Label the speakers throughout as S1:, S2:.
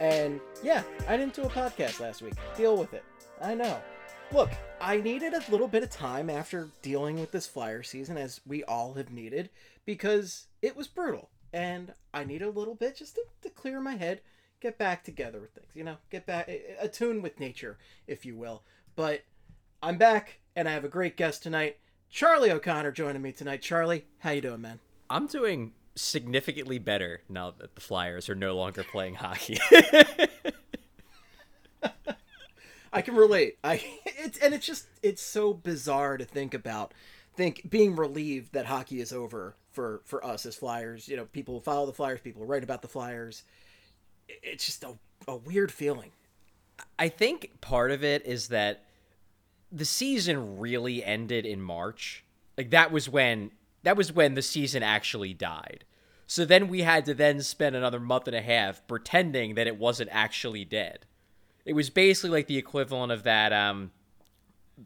S1: and yeah, I didn't do a podcast last week. Deal with it. I know. Look, I needed a little bit of time after dealing with this flyer season, as we all have needed, because it was brutal, and I need a little bit just to, to clear my head, get back together with things, you know, get back attune with nature, if you will. But I'm back, and I have a great guest tonight, Charlie O'Connor, joining me tonight. Charlie, how you doing, man?
S2: I'm doing significantly better now that the Flyers are no longer playing hockey.
S1: I can relate. I it's and it's just it's so bizarre to think about. Think being relieved that hockey is over for for us as Flyers. You know, people who follow the Flyers, people who write about the Flyers. It's just a, a weird feeling.
S2: I think part of it is that the season really ended in March. Like that was when that was when the season actually died. So then we had to then spend another month and a half pretending that it wasn't actually dead. It was basically like the equivalent of that um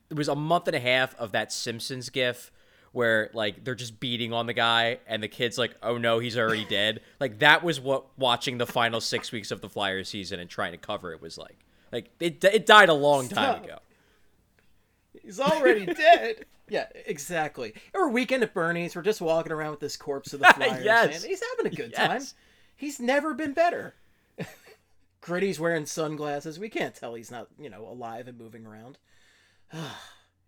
S2: it was a month and a half of that Simpsons gif where like they're just beating on the guy and the kid's like, "Oh no, he's already dead." Like that was what watching the final 6 weeks of the Flyers season and trying to cover it was like. Like it it died a long time ago.
S1: He's already dead. Yeah, exactly. Or weekend at Bernie's, we're just walking around with this corpse of the Flyers.
S2: Yes.
S1: and he's having a good
S2: Yes.
S1: time. He's never been better. Gritty's wearing sunglasses. We can't tell he's not, you know, alive and moving around.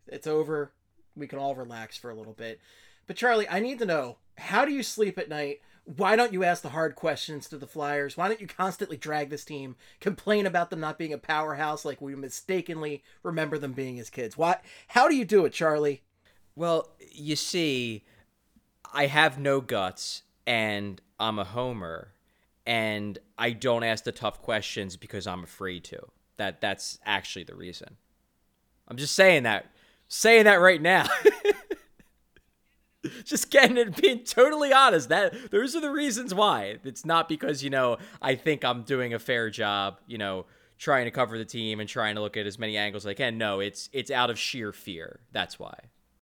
S1: it's over. We can all relax for a little bit. But Charlie, I need to know, how do you sleep at night? Why don't you ask the hard questions to the Flyers? Why don't you constantly drag this team, complain about them not being a powerhouse like we mistakenly remember them being as kids? Why how do you do it, Charlie?
S2: Well, you see, I have no guts and I'm a homer and I don't ask the tough questions because I'm afraid to. That that's actually the reason. I'm just saying that. Saying that right now. just getting it being totally honest. That those are the reasons why. It's not because, you know, I think I'm doing a fair job, you know, trying to cover the team and trying to look at as many angles as I can. No, it's it's out of sheer fear. That's why.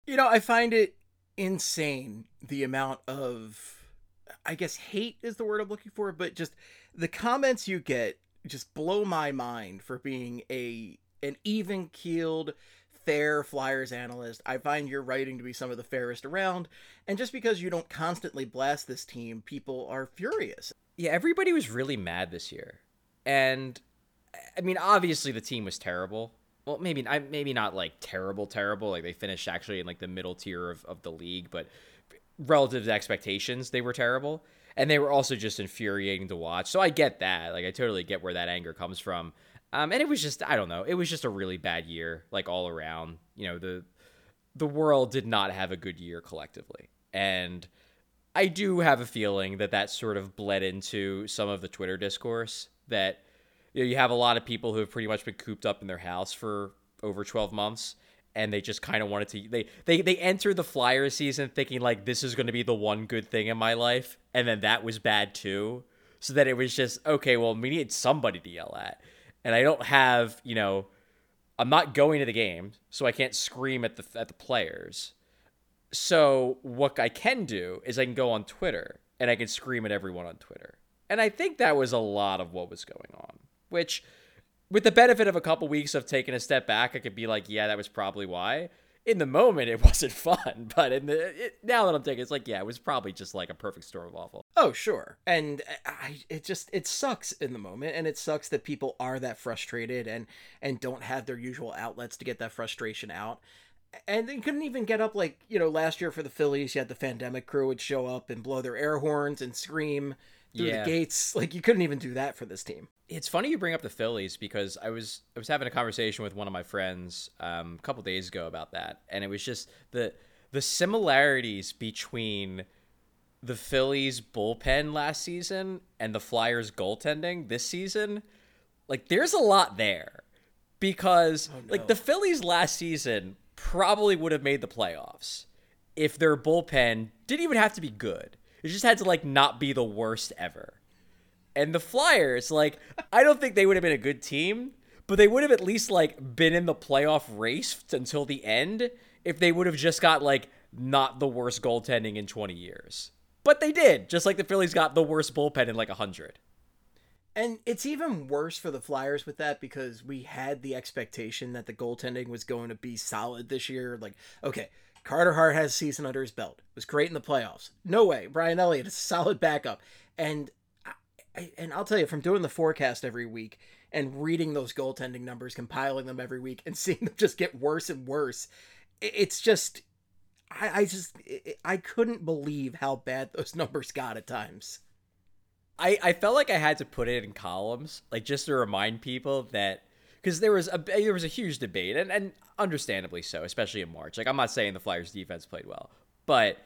S1: You know, I find it insane the amount of I guess hate is the word I'm looking for, but just the comments you get just blow my mind for being a an even keeled fair flyers analyst. I find your writing to be some of the fairest around, and just because you don't constantly blast this team, people are furious.
S2: Yeah, everybody was really mad this year, and I mean, obviously the team was terrible. Well, maybe I maybe not like terrible, terrible. Like they finished actually in like the middle tier of, of the league, but relative to expectations, they were terrible, and they were also just infuriating to watch. So I get that. Like I totally get where that anger comes from. Um, and it was just I don't know. It was just a really bad year, like all around. You know the the world did not have a good year collectively, and I do have a feeling that that sort of bled into some of the Twitter discourse that you, know, you have a lot of people who have pretty much been cooped up in their house for over 12 months and they just kind of wanted to they they they entered the flyer season thinking like this is going to be the one good thing in my life and then that was bad too so that it was just okay well we need somebody to yell at and I don't have you know I'm not going to the game so I can't scream at the at the players so what I can do is I can go on Twitter and I can scream at everyone on Twitter. And I think that was a lot of what was going on. Which with the benefit of a couple weeks of taking a step back, I could be like, yeah, that was probably why. In the moment, it wasn't fun, but in the it, now that I'm thinking, it's like, yeah, it was probably just like a perfect storm of awful.
S1: Oh, sure. And uh, I it just it sucks in the moment and it sucks that people are that frustrated and and don't have their usual outlets to get that frustration out. And they couldn't even get up like, you know, last year for the Phillies, you had the pandemic crew would show up and blow their air horns and scream through
S2: Yeah.
S1: the gates. Like you couldn't even do that for this team.
S2: It's funny you bring up the Phillies because I was I was having a conversation with one of my friends um, a couple days ago about that, and it was just the the similarities between the Phillies bullpen last season and the Flyers goaltending this season. Like there's a lot there because
S1: Oh, no.
S2: like the Phillies last season probably would have made the playoffs if their bullpen didn't even have to be good. It just had to like not be the worst ever. And the Flyers, like, I don't think they would have been a good team, but they would have at least like been in the playoff race until the end if they would have just got like not the worst goaltending in 20 years. But they did, just like the Phillies got the worst bullpen in like 100.
S1: And it's even worse for the Flyers with that because we had the expectation that the goaltending was going to be solid this year. Like, okay, Carter Hart has a season under his belt. Was great in the playoffs. No way. Brian Elliott is a solid backup. And I, and I'll tell you, from doing the forecast every week and reading those goaltending numbers, compiling them every week, and seeing them just get worse and worse, it's just, I, I just, I couldn't believe how bad those numbers got at times.
S2: I, I felt like I had to put it in columns, like just to remind people that because there was a there was a huge debate, and, and understandably so, especially in March. Like I'm not saying the Flyers defense played well, but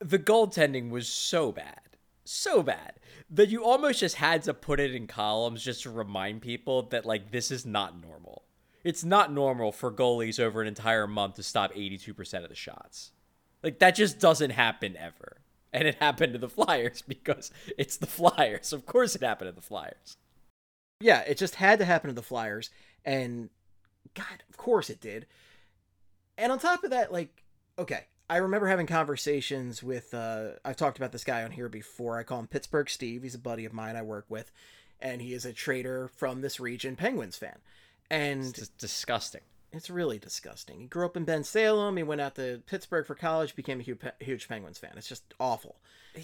S2: the goaltending was so bad, so bad that you almost just had to put it in columns just to remind people that like this is not normal. It's not normal for goalies over an entire month to stop 82% of the shots. Like that just doesn't happen ever. And it happened to the Flyers because it's the Flyers. Of course it happened to the Flyers.
S1: Yeah, it just had to happen to the Flyers, and God, of course it did. And on top of that, like, okay, I remember having conversations with. Uh, I've talked about this guy on here before. I call him Pittsburgh Steve. He's a buddy of mine I work with, and he is a traitor from this region, Penguins fan, and
S2: It's just disgusting.
S1: it's really disgusting. He grew up in Bensalem. He went out to Pittsburgh for college, became a huge, huge Penguins fan. It's just awful.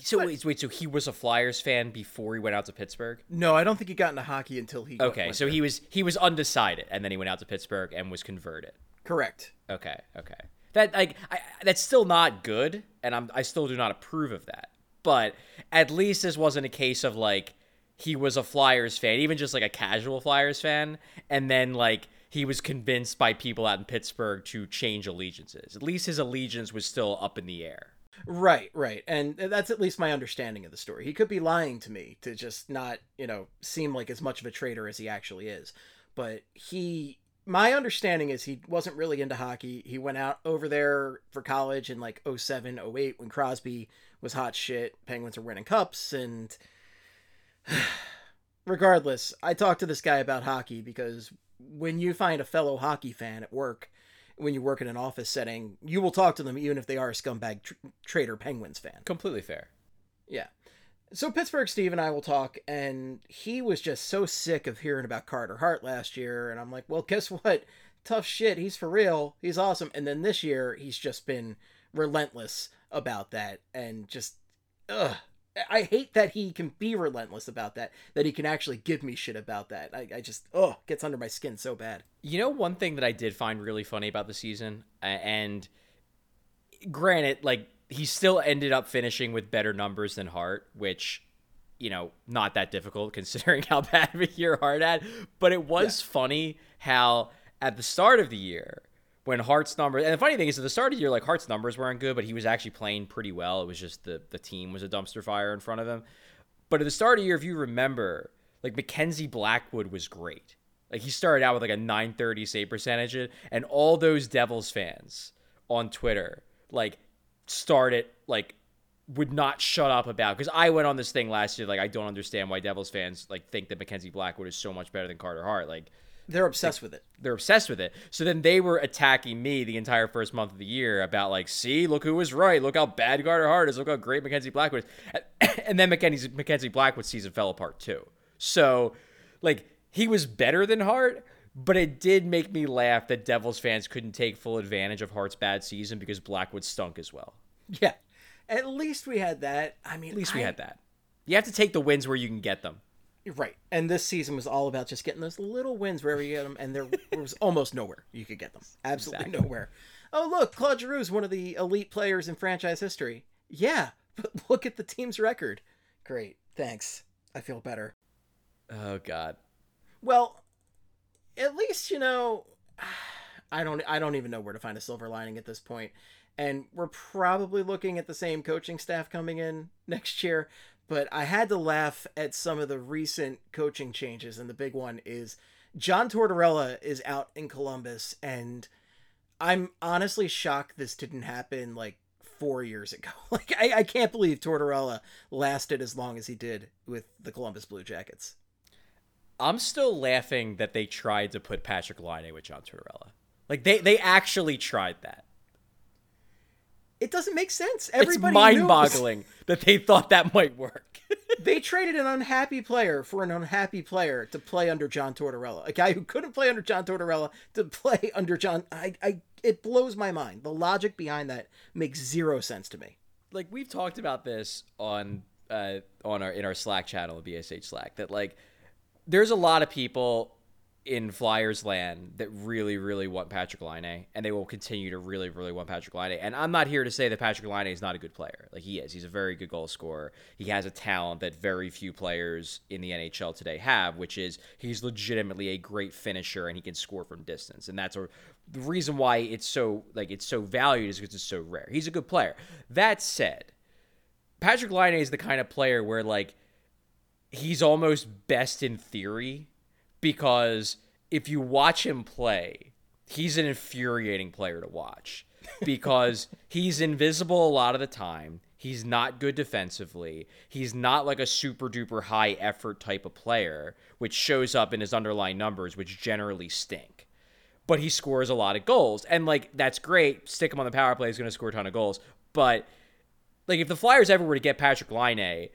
S2: So wait, wait, so he was a Flyers fan before he went out to Pittsburgh?
S1: No, I don't think he got into hockey until he.
S2: Okay, so
S1: there.
S2: he was he was undecided and then he went out to Pittsburgh and was converted.
S1: correct.
S2: Okay, okay. That like I, that's still not good, and I'm I still do not approve of that. But at least this wasn't a case of like he was a Flyers fan, even just like a casual Flyers fan, and then like he was convinced by people out in Pittsburgh to change allegiances. At least his allegiance was still up in the air.
S1: Right, right. And that's at least my understanding of the story. He could be lying to me to just not, you know, seem like as much of a traitor as he actually is. But he my understanding is he wasn't really into hockey. He went out over there for college in like 07, 08 when Crosby was hot shit. Penguins were winning cups and regardless, I talked to this guy about hockey because when you find a fellow hockey fan at work, when you work in an office setting, you will talk to them even if they are a scumbag tr- traitor Penguins fan.
S2: Completely fair.
S1: Yeah. So Pittsburgh Steve and I will talk, and he was just so sick of hearing about Carter Hart last year, and I'm like, well, guess what? Tough shit. He's for real. He's awesome. And then this year, he's just been relentless about that, and just, ugh. I hate that he can be relentless about that. That he can actually give me shit about that. I, I just, oh, gets under my skin so bad.
S2: You know, one thing that I did find really funny about the season, and granted, like he still ended up finishing with better numbers than Hart, which, you know, not that difficult considering how bad of a year Hart had. But it was funny how at the start of the year, when Hart's numbers, and the funny thing is, at the start of the year, like Hart's numbers weren't good, but he was actually playing pretty well. It was just the the team was a dumpster fire in front of him. But at the start of the year, if you remember, like Mackenzie Blackwood was great. Like he started out with like a 930 save percentage, and all those Devils fans on Twitter like started like would not shut up about because I went on this thing last year like I don't understand why Devils fans like think that Mackenzie Blackwood is so much better than Carter Hart. Like
S1: They're obsessed with it.
S2: they're obsessed with it. So then they were attacking me the entire first month of the year about like, see, look who was right. Look how bad Carter Hart is. Look how great Mackenzie Blackwood is. And then Mackenzie's Mackenzie Blackwood season fell apart too. So like he was better than Hart, but it did make me laugh that Devils fans couldn't take full advantage of Hart's bad season because Blackwood stunk as well.
S1: Yeah. At least we had that. I mean,
S2: At least we had that. You have to take the wins where you can get them.
S1: Right. And this season was all about just getting those little wins wherever you get them, and there was almost nowhere you could get them. Absolutely
S2: Exactly.
S1: nowhere. Oh, look, Claude Giroux is one of the elite players in franchise history. Yeah, but look at the team's record. Great. Thanks. I feel better.
S2: Oh God.
S1: Well, at least you know I don't I don't even know where to find a silver lining at this point. And we're probably looking at the same coaching staff coming in next year, but I had to laugh at some of the recent coaching changes, and the big one is John Tortorella is out in Columbus, and I'm honestly shocked this didn't happen like four years ago. Like I, I can't believe Tortorella lasted as long as he did with the Columbus Blue Jackets.
S2: I'm still laughing that they tried to put Patrick Laine with John Tortorella. Like they they actually tried that.
S1: It doesn't make sense. Everybody
S2: it's
S1: knew it was-
S2: mind-boggling that they thought that might work.
S1: they traded an unhappy player for an unhappy player to play under John Tortorella. A guy who couldn't play under John Tortorella to play under John. I, I, it blows my mind. The logic behind that makes zero sense to me.
S2: like we've talked about this on uh on our in our Slack channel, BSH Slack, that like there's a lot of people in Flyers land that really, really want Patrick Laine, and they will continue to really, really want Patrick Laine. And I'm not here to say that Patrick Laine is not a good player. Like he is. He's a very good goal scorer. He has a talent that very few players in the NHL today have, which is he's legitimately a great finisher and he can score from distance. And that's a, the reason why it's so like it's so valued is because it's so rare. He's a good player. That said, Patrick Laine is the kind of player where like he's almost best in theory because if you watch him play, he's an infuriating player to watch because he's invisible a lot of the time. He's not good defensively. He's not like a super duper high effort type of player, which shows up in his underlying numbers, which generally stink. But he scores a lot of goals. And like that's great. Stick him on the power play, he's gonna score a ton of goals. But like if the Flyers ever were to get Patrick Laine,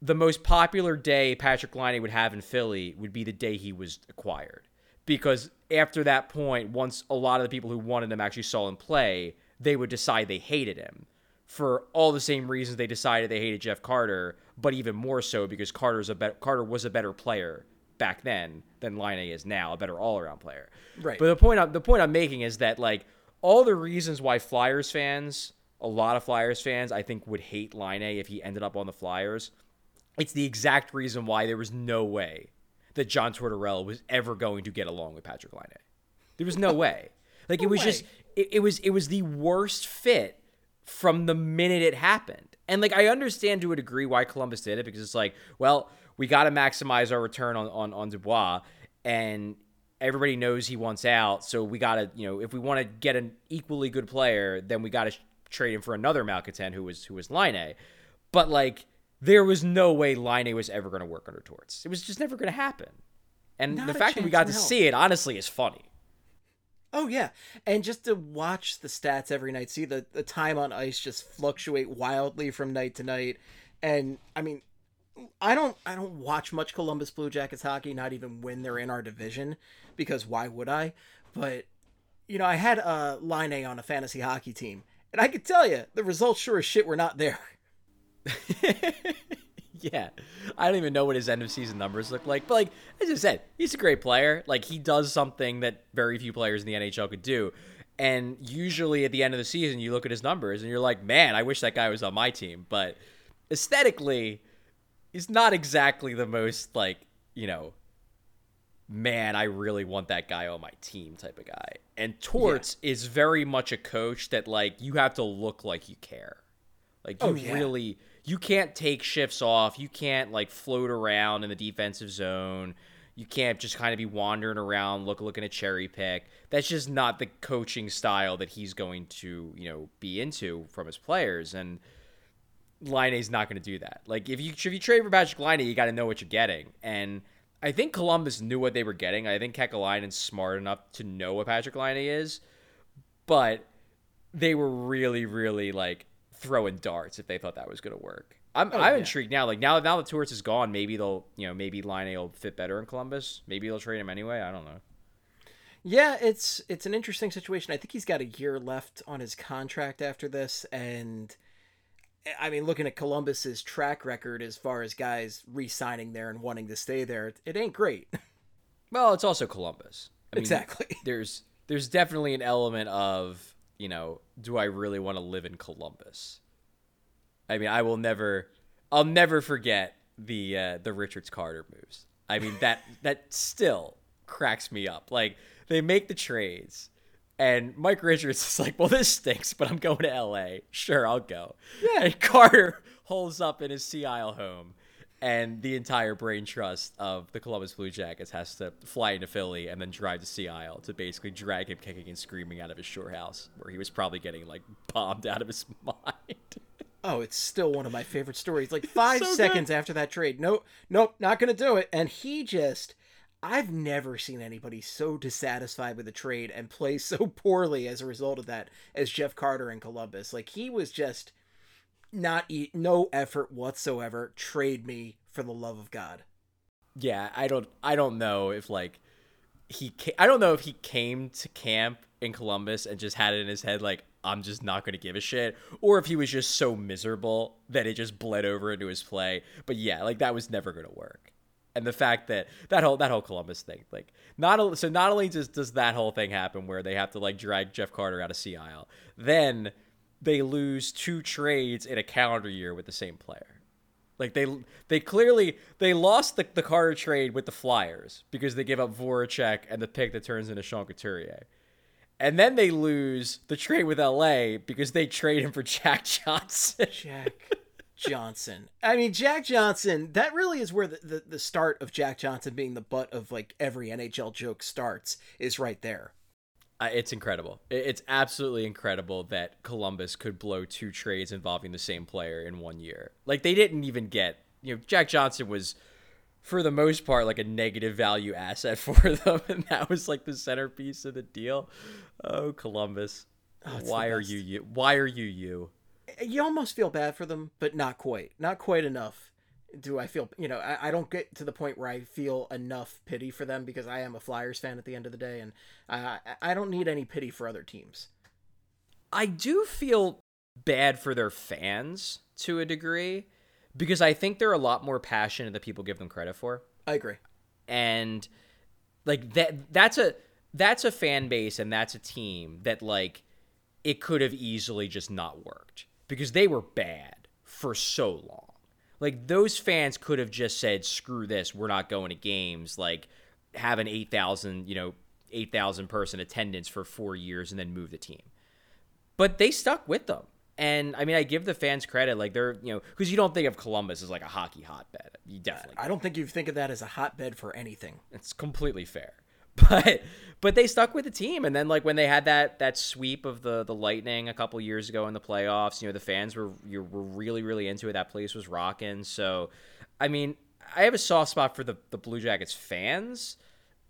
S2: the most popular day Patrick Laine would have in Philly would be the day he was acquired. Because after that point, once a lot of the people who wanted him actually saw him play, they would decide they hated him for all the same reasons they decided they hated Jeff Carter, but even more so because Carter's a be- Carter was a better player back then than Laine is now, a better all-around player.
S1: Right.
S2: But the point I'm, the point I'm making is that like all the reasons why Flyers fans, a lot of Flyers fans, I think would hate Laine if he ended up on the Flyers. It's the exact reason why there was no way that John Tortorella was ever going to get along with Patrick Laine. There was no way. Like it was
S1: way.
S2: just it, it was it was the worst fit from the minute it happened. And like I understand to a degree why Columbus did it because it's like, well, we got to maximize our return on on on Dubois, and everybody knows he wants out, so we got to you know if we want to get an equally good player, then we got to sh- trade him for another Malcontent who was who was Laine. But like there was no way Laine was ever going to work under Torts. It was just never going to happen. And
S1: Not
S2: the fact that we got to
S1: hell.
S2: see it honestly is funny.
S1: Oh yeah, and just to watch the stats every night, see the the time on ice just fluctuate wildly from night to night, and I mean, I don't I don't watch much Columbus Blue Jackets hockey, not even when they're in our division, because why would I? But you know, I had uh, Laine on a fantasy hockey team, and I could tell you the results sure as shit were not there.
S2: yeah. I don't even know what his end of season numbers look like. But like as I said, he's a great player. Like he does something that very few players in the NHL could do. And usually at the end of the season you look at his numbers and you're like, "Man, I wish that guy was on my team." But aesthetically, he's not exactly the most like, you know, man, I really want that guy on my team type of guy. And Torts is very much a coach that like you have to look like you care. Like oh, you
S1: Oh, yeah.
S2: really you can't take shifts off. You can't like float around in the defensive zone. You can't just kind of be wandering around look looking at cherry pick. That's just not the coaching style that he's going to, you know, be into from his players and Laine's not going to do that. Like if you if you trade for Patrick Laine, you got to know what you're getting. And I think Columbus knew what they were getting. I think Kekalainen's smart enough to know what Patrick Laine is, but they were really, really like throwing darts if they thought that was going to work. I'm oh, I'm
S1: yeah.
S2: intrigued now. Like now now the Torts is gone, maybe they'll you know maybe Laine will fit better in Columbus. Maybe they'll trade him anyway. I don't know.
S1: Yeah, it's it's an interesting situation. I think he's got a year left on his contract after this, and I mean, looking at Columbus's track record as far as guys re-signing there and wanting to stay there, it, it ain't great.
S2: Well, it's also Columbus. I mean,
S1: exactly.
S2: there's there's definitely an element of you know do i really want to live in columbus? I mean i will never i'll never forget the uh, the richards carter moves. I mean that that still cracks me up. Like they make the trades and mike richards is like well this stinks but i'm going to la sure i'll go.
S1: Yeah.
S2: and carter holds up in his sea isle home and the entire brain trust of the Columbus Blue Jackets has to fly into Philly and then drive to Sea Isle to basically drag him kicking and screaming out of his shore house, where he was probably getting like bombed out of his mind.
S1: Oh, it's still one of my favorite stories. Like five
S2: So
S1: seconds after that trade, nope, nope, not gonna do it. And he just, I've never seen anybody so dissatisfied with a trade and play so poorly as a result of that as Jeff Carter in Columbus. Like he was just not eat, no effort whatsoever. Trade me for the love of God.
S2: yeah, I don't, I don't know if like he, ca- I don't know if he came to camp in Columbus and just had it in his head like I'm just not going to give a shit, or if he was just so miserable that it just bled over into his play. But yeah, like that was never going to work. And the fact that that whole that whole Columbus thing, like not so not only does does that whole thing happen where they have to like drag Jeff Carter out of Sea Isle, then they lose two trades in a calendar year with the same player. Like they they clearly they lost the, the Carter trade with the Flyers because they give up Voracek and the pick that turns into Sean Couturier. And then they lose the trade with LA because they trade him for Jack Johnson.
S1: Jack Johnson. I mean, Jack Johnson, that really is where the, the, the start of Jack Johnson being the butt of like every NHL joke starts, is right there.
S2: Uh, it's incredible. It's absolutely incredible that Columbus could blow two trades involving the same player in one year. Like they didn't even get, you know, Jack Johnson was for the most part like a negative value asset for them and that was like the centerpiece of the deal. Oh, Columbus.
S1: the
S2: why are you you? Why are you you?
S1: You almost feel bad for them, but not quite. Not quite enough. Do I feel, you know, I, I don't get to the point where I feel enough pity for them because I am a Flyers fan at the end of the day, and I, I don't need any pity for other teams.
S2: I do feel bad for their fans to a degree because I think they're a lot more passionate than people give them credit for.
S1: I agree.
S2: and like that that's a that's a fan base and that's a team that like it could have easily just not worked because they were bad for so long like those fans could have just said screw this we're not going to games like have an 8000 you know 8000 person attendance for 4 years and then move the team but they stuck with them. And I mean, I give the fans credit, like they're you know, because you don't think of Columbus as like a hockey hotbed. You definitely
S1: I don't think you think of that as a hotbed for anything.
S2: it's completely fair. But but they stuck with the team and then like when they had that that sweep of the the Lightning a couple years ago in the playoffs, you know, the fans were you were really really into it. That place was rocking. So I mean, I have a soft spot for the the Blue Jackets fans.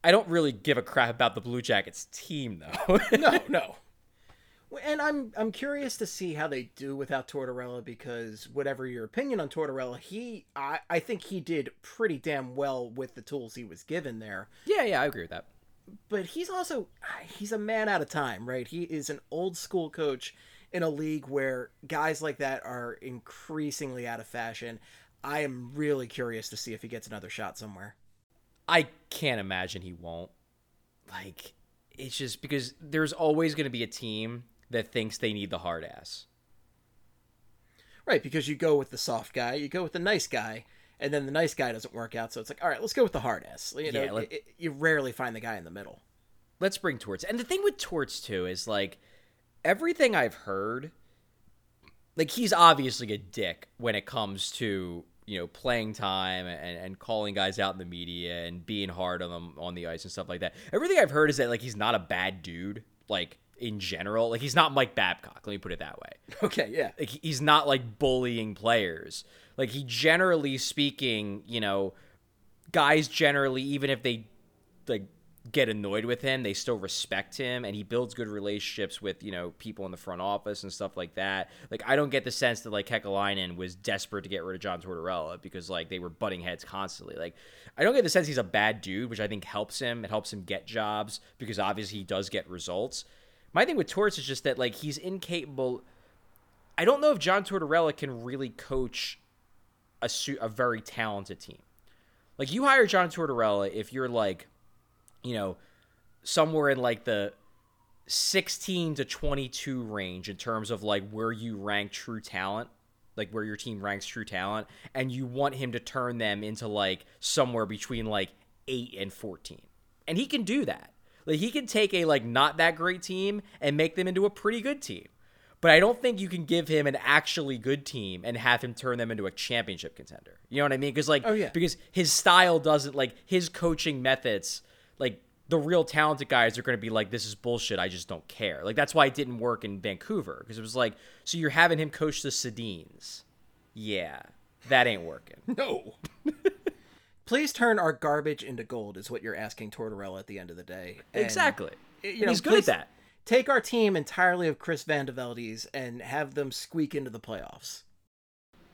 S2: I don't really give a crap about the Blue Jackets team though.
S1: no, no. And I'm I'm curious to see how they do without Tortorella because whatever your opinion on Tortorella, he I, I think he did pretty damn well with the tools he was given there.
S2: yeah, yeah, I agree with that.
S1: But he's also he's a man out of time, right? He is an old school coach in a league where guys like that are increasingly out of fashion. I am really curious to see if he gets another shot somewhere.
S2: I can't imagine he won't. Like, it's just because there's always going to be a team that thinks they need the hard ass.
S1: Right, because you go with the soft guy, you go with the nice guy, and then the nice guy doesn't work out, so it's like, all right, let's go with the hard ass. You know,
S2: Yeah, let-
S1: it- it- you rarely find the guy in the middle.
S2: Let's bring Torts. And the thing with Torts, too, is like everything I've heard, like, he's obviously a dick when it comes to, you know, playing time and, and calling guys out in the media and being hard on them on the ice and stuff like that. Everything I've heard is that, like, he's not a bad dude, like, in general. Like, he's not Mike Babcock, let me put it that way.
S1: Okay, yeah.
S2: like he's not like bullying players. Like he generally speaking, you know, guys generally even if they like get annoyed with him, they still respect him and he builds good relationships with, you know, people in the front office and stuff like that. Like I don't get the sense that like Kekalainen was desperate to get rid of John Tortorella because like they were butting heads constantly. Like I don't get the sense he's a bad dude, which I think helps him. It helps him get jobs because obviously he does get results. My thing with Torts is just that like he's incapable I don't know if John Tortorella can really coach a su- a very talented team. Like you hire John Tortorella if you're like, you know, somewhere in like the 16 to 22 range in terms of like where you rank true talent, like where your team ranks true talent, and you want him to turn them into like somewhere between like 8 and 14. And he can do that. Like he can take a like not that great team and make them into a pretty good team. but I don't think you can give him an actually good team and have him turn them into a championship contender. You know what I mean? Because like,
S1: Oh, yeah.
S2: because his style doesn't like his coaching methods. Like the real talented guys are going to be like, this is bullshit. I just don't care. Like that's why it didn't work in Vancouver because it was like, so you're having him coach the Sedins. Yeah, that ain't working.
S1: No. Please turn our garbage into gold is what you're asking Tortorella at the end of the day. And,
S2: exactly.
S1: you know,
S2: he's good at that.
S1: Take our team entirely of Chris Van de and have them squeak into the playoffs.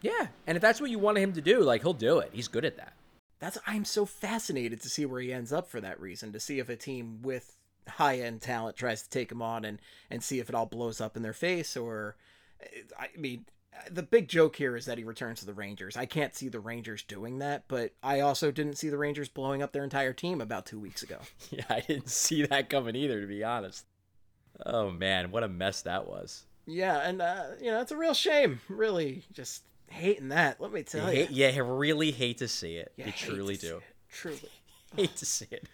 S2: Yeah, and if that's what you want him to do, like he'll do it. He's good at that.
S1: That's I'm so fascinated to see where he ends up for that reason. To see if a team with high end talent tries to take him on and and see if it all blows up in their face or I mean the big joke here is that he returns to the Rangers. I can't see the Rangers doing that, but I also didn't see the Rangers blowing up their entire team about 2 weeks ago.
S2: Yeah, I didn't see that coming either, to be honest. Oh man, what a mess that was.
S1: Yeah, and uh, you know, it's a real shame. Really just hating that. Let me tell you.
S2: yeah, I really hate to see it.
S1: You
S2: You truly do.
S1: it. Truly.
S2: Hate to see it.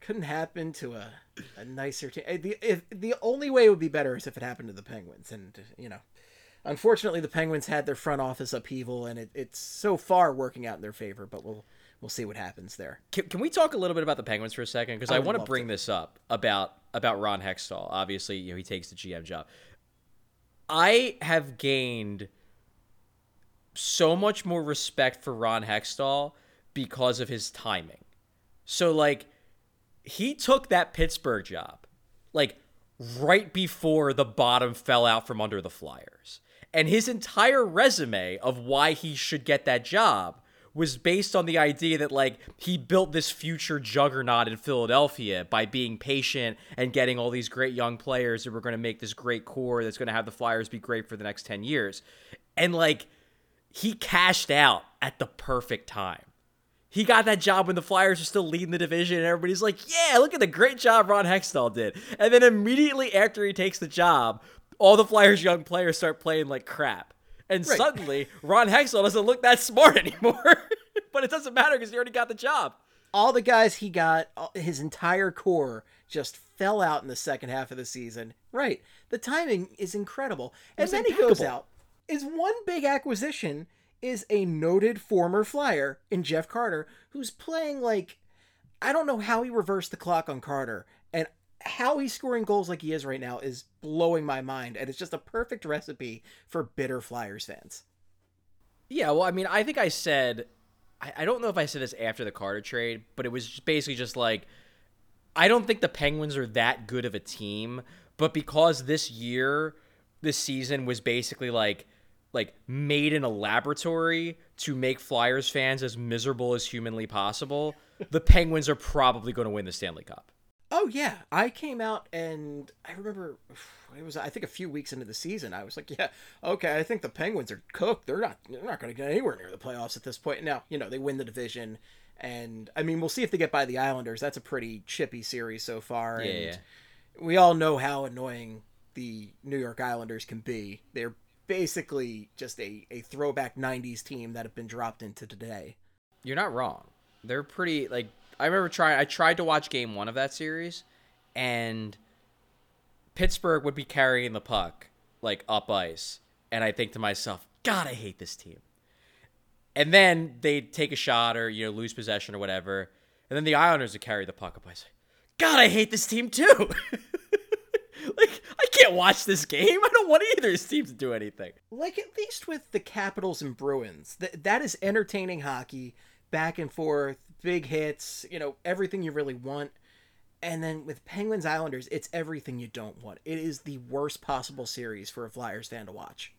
S1: couldn't happen to a, a nicer team. Eh, The if, the only way it would be better is if it happened to the Penguins, and you know, unfortunately, the Penguins had their front office upheaval, and it, it's so far working out in their favor. But we'll we'll see what happens there.
S2: Can, can we talk a little bit about the Penguins for a second? Because
S1: I
S2: I, want to bring
S1: to.
S2: this up about about Ron Hextall. Obviously, you know he takes the GM job. I have gained so much more respect for Ron Hextall because of his timing. So like he took that Pittsburgh job like right before the bottom fell out from under the Flyers. And his entire resume of why he should get that job was based on the idea that like he built this future juggernaut in Philadelphia by being patient and getting all these great young players that were going to make this great core that's going to have the Flyers be great for the next 10 years. And like he cashed out at the perfect time. He got that job when the Flyers were still leading the division, and everybody's like, yeah, look at the great job Ron Hextall did. And then immediately after he takes the job, all the Flyers' young players start playing like crap. And
S1: Right.
S2: suddenly, Ron Hextall doesn't look that smart anymore. but it doesn't matter because he already got the job.
S1: All the guys he got, uh, his entire core just fell out in the second half of the season. Right, the timing is incredible, and then he goes out. Is one big acquisition is a noted former Flyer in Jeff Carter, who's playing like I don't know how he reversed the clock on Carter and how he's scoring goals like he is right now is blowing my mind and it's just a perfect recipe for bitter Flyers fans.
S2: Yeah, well, I mean, I think I said, I, I don't know if I said this after the Carter trade, but it was just basically just like, I don't think the Penguins are that good of a team, but because this year, this season was basically like, like made in a laboratory to make Flyers fans as miserable as humanly possible, the Penguins are probably going to win the Stanley Cup.
S1: Oh yeah, I came out and I remember it was I think a few weeks into the season. I was like, yeah, okay, I think the Penguins are cooked. They're not they're not going to get anywhere near the playoffs at this point. Now, you know, they win the division and I mean, we'll see if they get by the Islanders. That's a pretty chippy series so far
S2: Yeah,
S1: and
S2: yeah.
S1: we all know how annoying the New York Islanders can be. They're basically just a, a throwback 90s team that have been dropped into today.
S2: You're not wrong. They're pretty like I remember trying I tried to watch game 1 of that series and Pittsburgh would be carrying the puck like up ice and I think to myself, god, I hate this team. And then they'd take a shot or you know lose possession or whatever, and then the Islanders would carry the puck up ice. God, I hate this team too. like I can't watch this game. I don't want either of these teams to do anything.
S1: like at least with the Capitals and Bruins, that that is entertaining hockey, back and forth, big hits, you know, everything you really want. And then with Penguins Islanders, it's everything you don't want. It is the worst possible series for a Flyers fan to watch.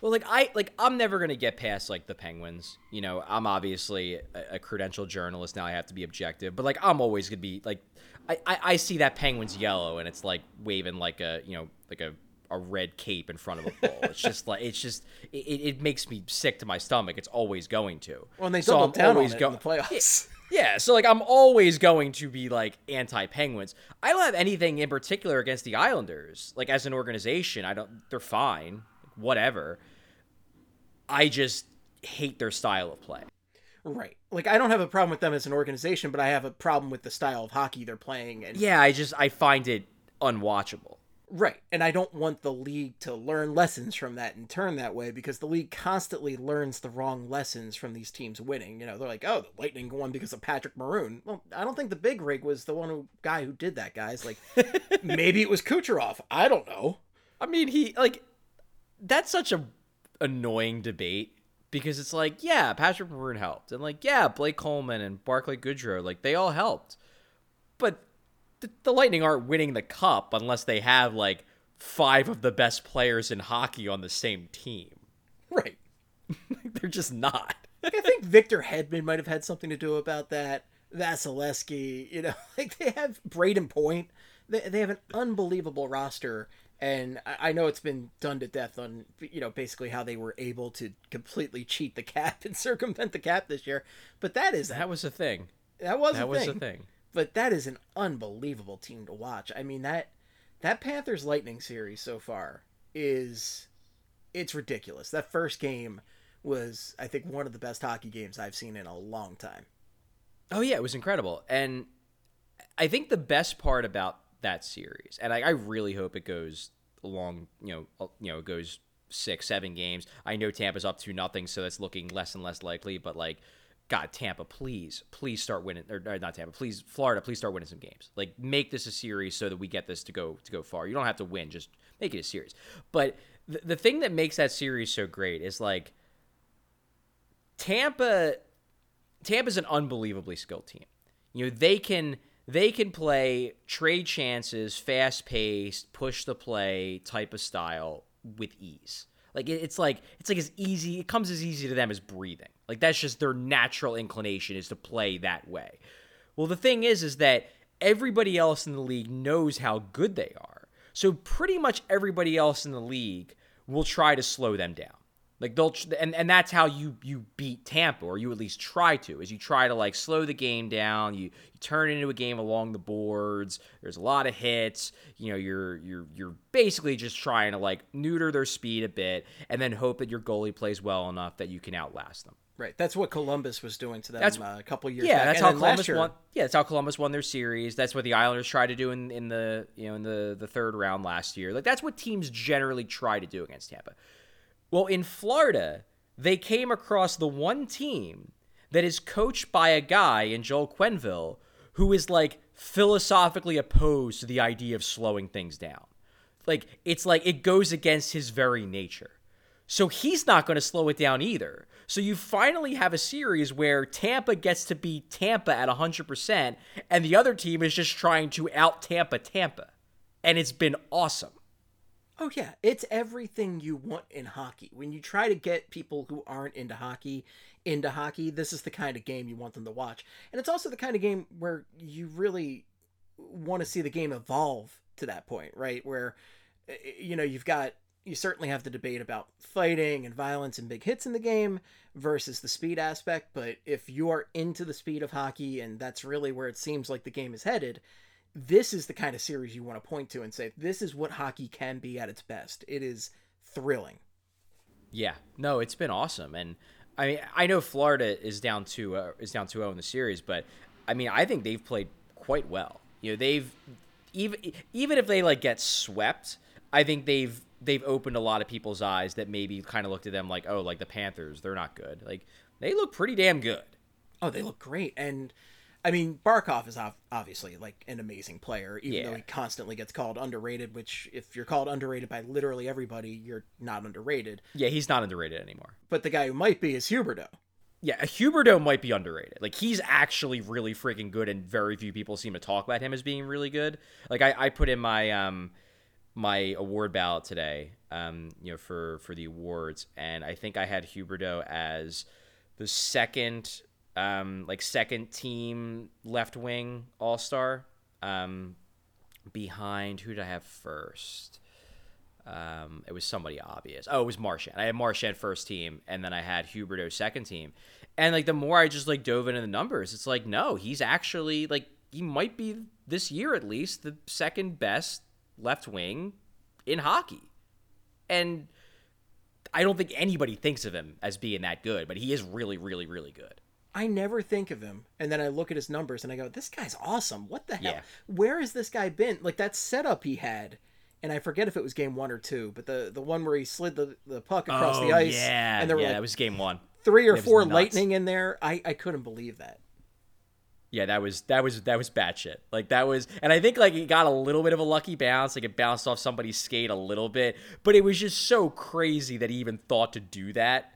S2: Well, like I like I'm never gonna get past like the Penguins. You know, I'm obviously a, a credentialed journalist now. I have to be objective, but like I'm always gonna be like, I, I I see that Penguins yellow and it's like waving like a you know like a a red cape in front of a bull. it's just like it's just it, it makes me sick to my stomach. It's always going to.
S1: Well, and they
S2: So
S1: doubled down on
S2: always
S1: it
S2: go-
S1: in the playoffs.
S2: Yeah, so like I'm always going to be like anti-Penguins. I don't have anything in particular against the Islanders. Like as an organization, I don't they're fine. Whatever. I just hate their style of play.
S1: right. Like I don't have a problem with them as an organization, but I have a problem with the style of hockey they're playing and
S2: Yeah, I just I find it unwatchable.
S1: Right. And I don't want the league to learn lessons from that and turn that way because the league constantly learns the wrong lessons from these teams winning. You know, they're like, oh, the Lightning won because of Patrick Maroon. Well, I don't think the big rig was the one who guy who did that, guys. Like, maybe it was Kucherov. I don't know.
S2: I mean, he like that's such a annoying debate because it's like, yeah, Patrick Maroon helped, and like, yeah, Blake Coleman and Barclay Goodrow, like they all helped, but the, the Lightning aren't winning the cup unless they have like five of the best players in hockey on the same team.
S1: Right.
S2: They're just not.
S1: I think Victor Hedman might have had something to do about that. Vasilevskiy, you know, like they have Brayden Point. They, they have an unbelievable roster. And I know it's been done to death on, you know, basically how they were able to completely cheat the cap and circumvent the cap this year. But that is
S2: that was a thing.
S1: That was
S2: that
S1: a
S2: was
S1: thing.
S2: a thing.
S1: But that is an unbelievable team to watch. I mean that that Panthers Lightning series so far is it's ridiculous. That first game was I think one of the best hockey games I've seen in a long time.
S2: Oh yeah, it was incredible, and I think the best part about that series, and I, I really hope it goes long. You know, uh, you know, it goes six, seven games. I know Tampa's up two nothing, so that's looking less and less likely. But like, God, Tampa, please, please start winning, or, or not Tampa, please, Florida, please start winning some games. Like, make this a series so that we get this to go to go far. You don't have to win, just make it a series. But the, the thing that makes that series so great is like Tampa Tampa's an unbelievably skilled team. You know, they can they can play trade chances, fast paced, push the play type of style with ease. Like it, it's like it's like as easy. It comes as easy to them as breathing. Like that's just their natural inclination is to play that way. Well, the thing is, is that everybody else in the league knows how good they are. So pretty much everybody else in the league will try to slow them down. Like they'll and and that's how you you beat Tampa, or you at least try to, is you try to like slow the game down. You, you turn it into a game along the boards. There's a lot of hits. You know, you're you're you're basically just trying to like neuter their speed a bit, and then hope that your goalie plays well enough that you can outlast them.
S1: Right. That's what Columbus was doing to them
S2: That's-
S1: uh, a couple years
S2: Yeah,
S1: back.
S2: that's
S1: And
S2: how Columbus
S1: year-
S2: won. Yeah, that's how Columbus won their series. That's what the Islanders tried to do in, in the you know in the the third round last year. Like that's what teams generally try to do against Tampa. Well, in Florida, they came across the one team that is coached by a guy in Joel Quenneville who is like philosophically opposed to the idea of slowing things down. Like it's like it goes against his very nature. So he's not going to slow it down either. So you finally have a series where Tampa gets to be Tampa at 100% and the other team is just trying to out Tampa Tampa. And it's been awesome.
S1: Oh yeah, it's everything you want in hockey. When you try to get people who aren't into hockey into hockey, this is the kind of game you want them to watch. And it's also the kind of game where you really want to see the game evolve to that point, right? Where uh, you know, you've got you certainly have the debate about fighting and violence and big hits in the game versus the speed aspect, but if you are into the speed of hockey and that's really where it seems like the game is headed, this is the kind of series you want to point to and say this is what hockey can be at its best. It is thrilling.
S2: Yeah, no, it's been awesome, and I mean, I know Florida is down to uh, is down 2-0 in the series, but I mean, I think they've played quite well. You know, they've even even if they like get swept, I think they've they've opened a lot of people's eyes that maybe kind of looked at them like, oh, like the Panthers, they're not good. Like they look pretty damn good.
S1: Oh, they look great. And I mean, Barkov is obviously like an amazing player, even
S2: Yeah.
S1: though he constantly gets called underrated, which if you're called underrated by literally everybody, you're not underrated.
S2: Yeah, he's not underrated anymore.
S1: But the guy who might be is Huberdeau.
S2: Yeah, Huberdeau might be underrated. Like he's actually really freaking good, and very few people seem to talk about him as being really good. Like I, I put in my um my award ballot today, um, you know, for for the awards, and I think I had Huberdeau as the second um like second team left wing all star. Um behind who did I have first? Um, it was somebody obvious. Oh, it was Marchand. I had Marchand first team, and then I had Huberdeau second team. And like the more I just like dove into the numbers, it's like no, he's actually like he might be this year at least the second best left wing in hockey. And I don't think anybody thinks of him as being that good, but he is really, really, really good.
S1: I never think of him. And then I look at his numbers and I go, this guy's awesome. What the hell?
S2: Yeah.
S1: Where has this guy been? Like that setup he had and I forget if it was game one or two, but the the one where he slid the, the puck across
S2: oh,
S1: the ice,
S2: yeah,
S1: and there were
S2: yeah,
S1: like
S2: that was game one.
S1: three or four lightning in there. I I couldn't believe that.
S2: Yeah, that was that was that was bad shit. Like that was, and I think like it got a little bit of a lucky bounce, like it bounced off somebody's skate a little bit, but it was just so crazy that he even thought to do that.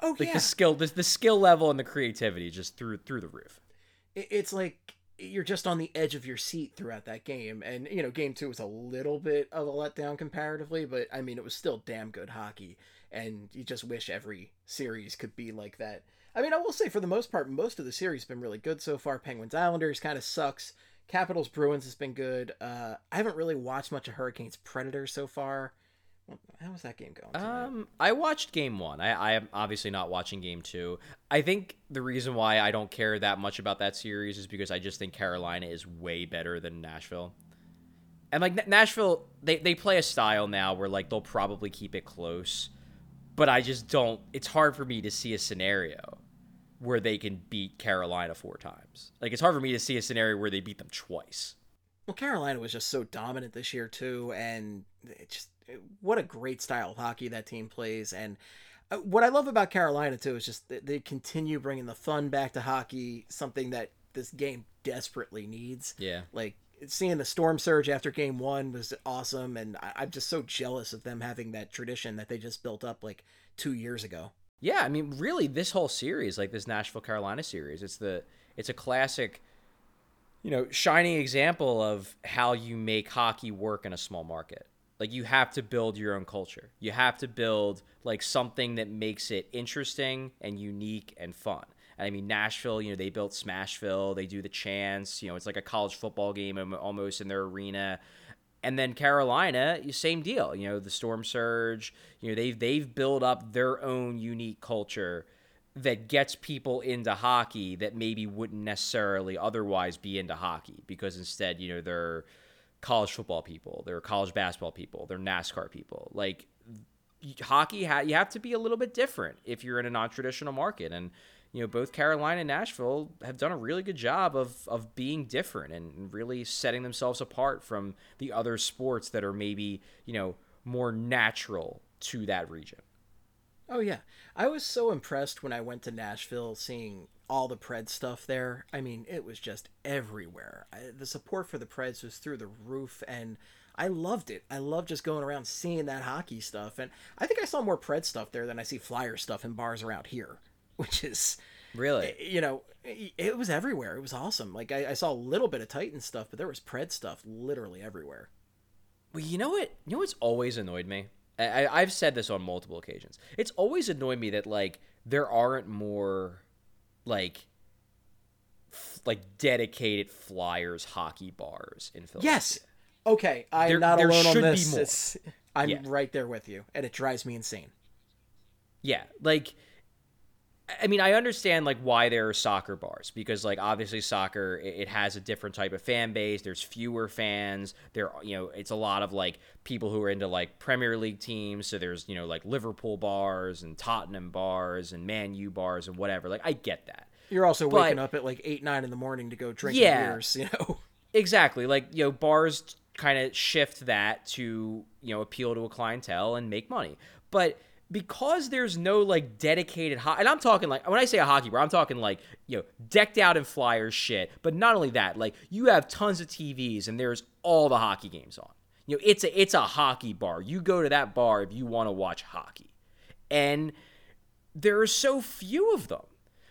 S1: Oh
S2: Like
S1: yeah,
S2: the skill, the, the skill level and the creativity just through through the roof.
S1: it's like you're just on the edge of your seat throughout that game and you know game two was a little bit of a letdown comparatively but i mean it was still damn good hockey and you just wish every series could be like that i mean i will say for the most part most of the series has been really good so far penguins islanders kind of sucks capitals bruins has been good uh i haven't really watched much of hurricanes predators so far how was that game going tonight?
S2: Um, I watched game one. I, I am obviously not watching game two. I think the reason why I don't care that much about that series is because I just think Carolina is way better than Nashville. And like Nashville, they, they play a style now where like they'll probably keep it close, but I just don't. It's hard for me to see a scenario where they can beat Carolina four times. Like it's hard for me to see a scenario where they beat them twice.
S1: Well, Carolina was just so dominant this year too, and it just what a great style of hockey that team plays. And uh, what I love about Carolina too is just that they continue bringing the fun back to hockey, something that this game desperately needs.
S2: Yeah.
S1: Like seeing the storm surge after game one was awesome, and I'm just so jealous of them having that tradition that they just built up like two years ago.
S2: Yeah, I mean, really, this whole series, like this Nashville Carolina series, it's the it's a classic, you know, shining example of how you make hockey work in a small market. Like you have to build your own culture. You have to build like something that makes it interesting and unique and fun. And I mean, Nashville, you know, they built Smashville. They do the chance. You know, it's like a college football game um, almost in their arena. And then Carolina, same deal. You know, the Storm Surge. You know, they've they've built up their own unique culture that gets people into hockey that maybe wouldn't necessarily otherwise be into hockey because instead, you know, they're college football people, they're college basketball people, they're NASCAR people. Like hockey, ha- you have to be a little bit different if you're in a non-traditional market and you know both Carolina and Nashville have done a really good job of of being different and really setting themselves apart from the other sports that are maybe you know more natural to that region.
S1: Oh yeah, I was so impressed when I went to Nashville, seeing all the Pred stuff there. I mean, it was just everywhere. I, the support for the Preds was through the roof, and I loved it. I love just going around seeing that hockey stuff, and I think I saw more Pred stuff there than I see Flyer stuff in bars around here, which is
S2: Really?
S1: Eh, you know, it was everywhere. It was awesome. Like I, I saw a little bit of Titan stuff, but there was Pred stuff literally everywhere.
S2: Well, you know what? You know what's always annoyed me? I, I- I've said this on multiple occasions. It's always annoyed me that like there aren't more like f- like dedicated Flyers hockey bars in Philadelphia.
S1: Yes. Okay, I'm
S2: There-
S1: not
S2: there
S1: alone on this.
S2: more.
S1: I'm
S2: Yeah.
S1: right there with you, and it drives me insane.
S2: Yeah, like I mean, I understand like why there are soccer bars because like obviously soccer it, has a different type of fan base. There's fewer fans. There, you know, it's a lot of like people who are into like Premier League teams. So there's you know like Liverpool bars and Tottenham bars and Man U bars and whatever. Like I get that.
S1: You're also
S2: But-
S1: waking up at like eight, nine in the morning to go drink
S2: Yeah.
S1: beers, you know.
S2: Exactly. Like, you know, bars kind of shift that to, you know, appeal to a clientele and make money. But because there's no like dedicated ho- and I'm talking like when I say a hockey bar, I'm talking like, you know, decked out in flyers shit. But not only that, like you have tons of TVs and there's all the hockey games on. You know, it's a it's a hockey bar. You go to that bar if you want to watch hockey. And there are so few of them.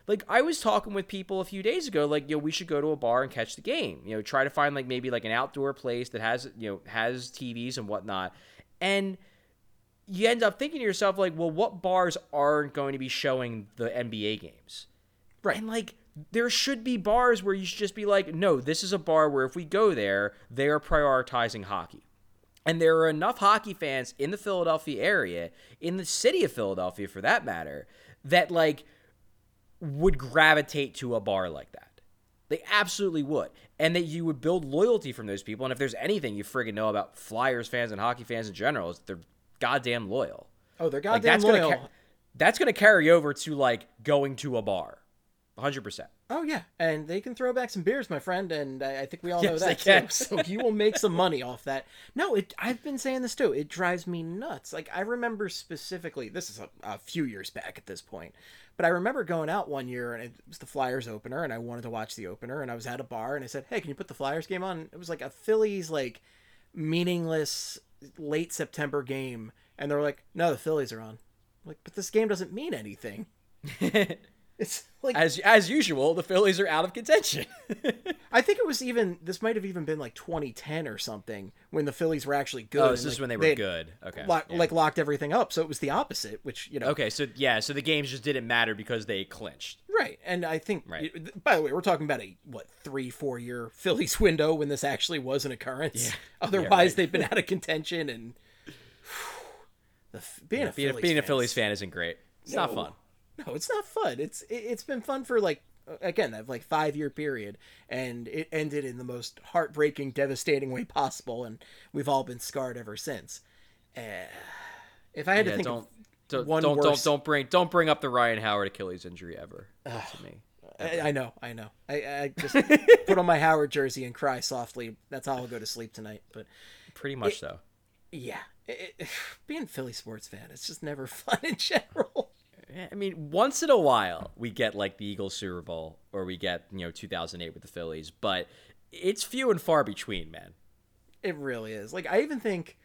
S2: Like I was talking with people a few days ago, like, you know, we should go to a bar and catch the game. You know, try to find like maybe like an outdoor place that has, you know, has TVs and whatnot. And you end up thinking to yourself, like, well, what bars aren't going to be showing the NBA games?
S1: Right.
S2: And like there should be bars where you should just be like, no, this is a bar where if we go there, they are prioritizing hockey. And there are enough hockey fans in the Philadelphia area, in the city of Philadelphia for that matter, that like would gravitate to a bar like that. They absolutely would. And that you would build loyalty from those people. And if there's anything you friggin' know about Flyers fans and hockey fans in general, is they're goddamn loyal.
S1: Oh, they're
S2: Like
S1: goddamn
S2: that's gonna
S1: loyal.
S2: ca- that's gonna carry over to like going to a bar, hundred percent.
S1: Oh yeah, and they can throw back some beers, my friend, and I, I think we all know
S2: Yes, they
S1: that
S2: can.
S1: too. So you will make some money off that. No, it. I've been saying this too. It drives me nuts. Like I remember specifically. This is a, a few years back at this point, but I remember going out one year and it was the Flyers opener, and I wanted to watch the opener, and I was at a bar, and I said, "Hey, can you put the Flyers game on?" It was like a Phillies like meaningless late September game, and they're like, "No, the Phillies are on." I'm like, but this game doesn't mean anything. It's like
S2: as as usual, the Phillies are out of contention.
S1: I think it was even this might have even been like 2010 or something when the Phillies were actually oh, good.
S2: oh, this is
S1: like,
S2: when they were good. Okay.
S1: Lo-
S2: yeah.
S1: Like locked everything up, so it was the opposite. Which you know,
S2: Okay, so yeah, so the games just didn't matter because they clinched.
S1: right? And I think,
S2: Right.
S1: by the way, we're talking about a what three, four year Phillies window when this actually was an occurrence.
S2: Yeah.
S1: Otherwise,
S2: Yeah, right.
S1: they've been out of contention and the being a
S2: Being, a,
S1: Phillies
S2: being a
S1: fan
S2: Phillies
S1: is-
S2: fan isn't great. It's not fun.
S1: No, it's not fun. It's it, it's been fun for like again that like five year period, and it ended in the most heartbreaking, devastating way possible, and we've all been scarred ever since. Uh, if I had to think
S2: don't
S1: of
S2: don't
S1: one
S2: don't, don't don't bring don't bring up the Ryan Howard Achilles injury ever to me.
S1: I, I know, I know. I, I just put on my Howard jersey and cry softly. That's how I'll go to sleep tonight. But
S2: Pretty much so.
S1: yeah, it, it- being a Philly sports fan, it's just never fun in general.
S2: Yeah, I mean, once in a while we get like the Eagles Super Bowl or we get, you know, 2008 with the Phillies, but it's few and far between, man.
S1: It really is. Like I even think,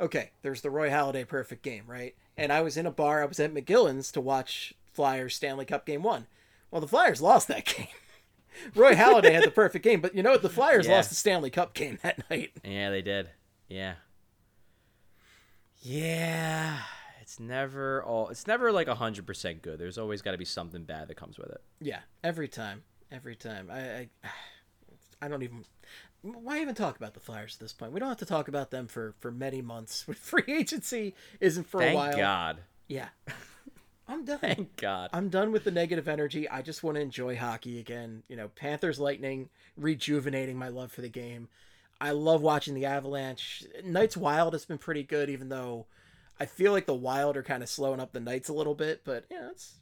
S1: okay, there's the Roy Halladay perfect game, right? And I was in a bar. I was at McGillin's to watch Flyers Stanley Cup Game One. Well, the Flyers lost that game. Roy Halladay had the perfect game, but you know what? The Flyers
S2: Yeah.
S1: lost the Stanley Cup game that night.
S2: Yeah, they did. Yeah. Yeah. It's never all it's never like 100% good. There's always got to be something bad that comes with it.
S1: Yeah, every time, every time. I, I, I don't even. Why even talk about the Flyers at this point? We don't have to talk about them for for many months. Free agency isn't for a
S2: Thank
S1: while.
S2: God.
S1: Yeah, I'm done.
S2: Thank God.
S1: I'm done with the negative energy. I just want to enjoy hockey again. You know, Panthers Lightning rejuvenating my love for the game. I love watching the Avalanche. Knights Wild has been pretty good, even though I feel like the Wild are kind of slowing up the Knights a little bit. But yeah, it's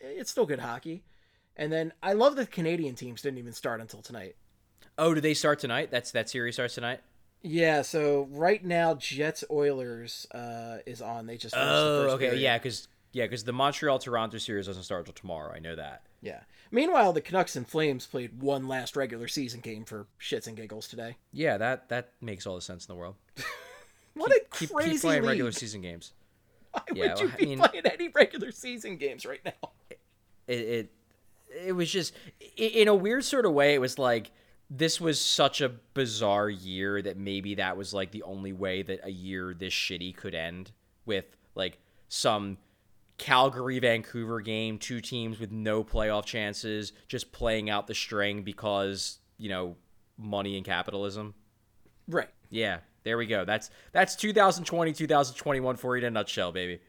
S1: it's still good hockey. And then I love the Canadian teams didn't even start until tonight.
S2: Oh, do they start tonight? That's that series starts tonight?
S1: Yeah, so right now Jets Oilers uh, is on. They just
S2: Oh, okay.
S1: period.
S2: Yeah, cuz yeah, cuz the Montreal Toronto series doesn't start until tomorrow. I know that.
S1: Yeah. Meanwhile, the Canucks and Flames played one last regular season game for shits and giggles today.
S2: Yeah, that that makes all the sense in the world.
S1: What a
S2: Keep,
S1: crazy
S2: keep playing
S1: league.
S2: regular season games.
S1: Why
S2: Yeah,
S1: would you
S2: well, I
S1: be
S2: mean-
S1: playing any regular season games right now?
S2: it it, it was just i- in a weird sort of way it was like this was such a bizarre year that maybe that was like the only way that a year this shitty could end with like some Calgary Vancouver game, two teams with no playoff chances, just playing out the string because, you know, money and capitalism.
S1: Right.
S2: Yeah, there we go. That's that's 2020, 2021 for you in a nutshell, baby.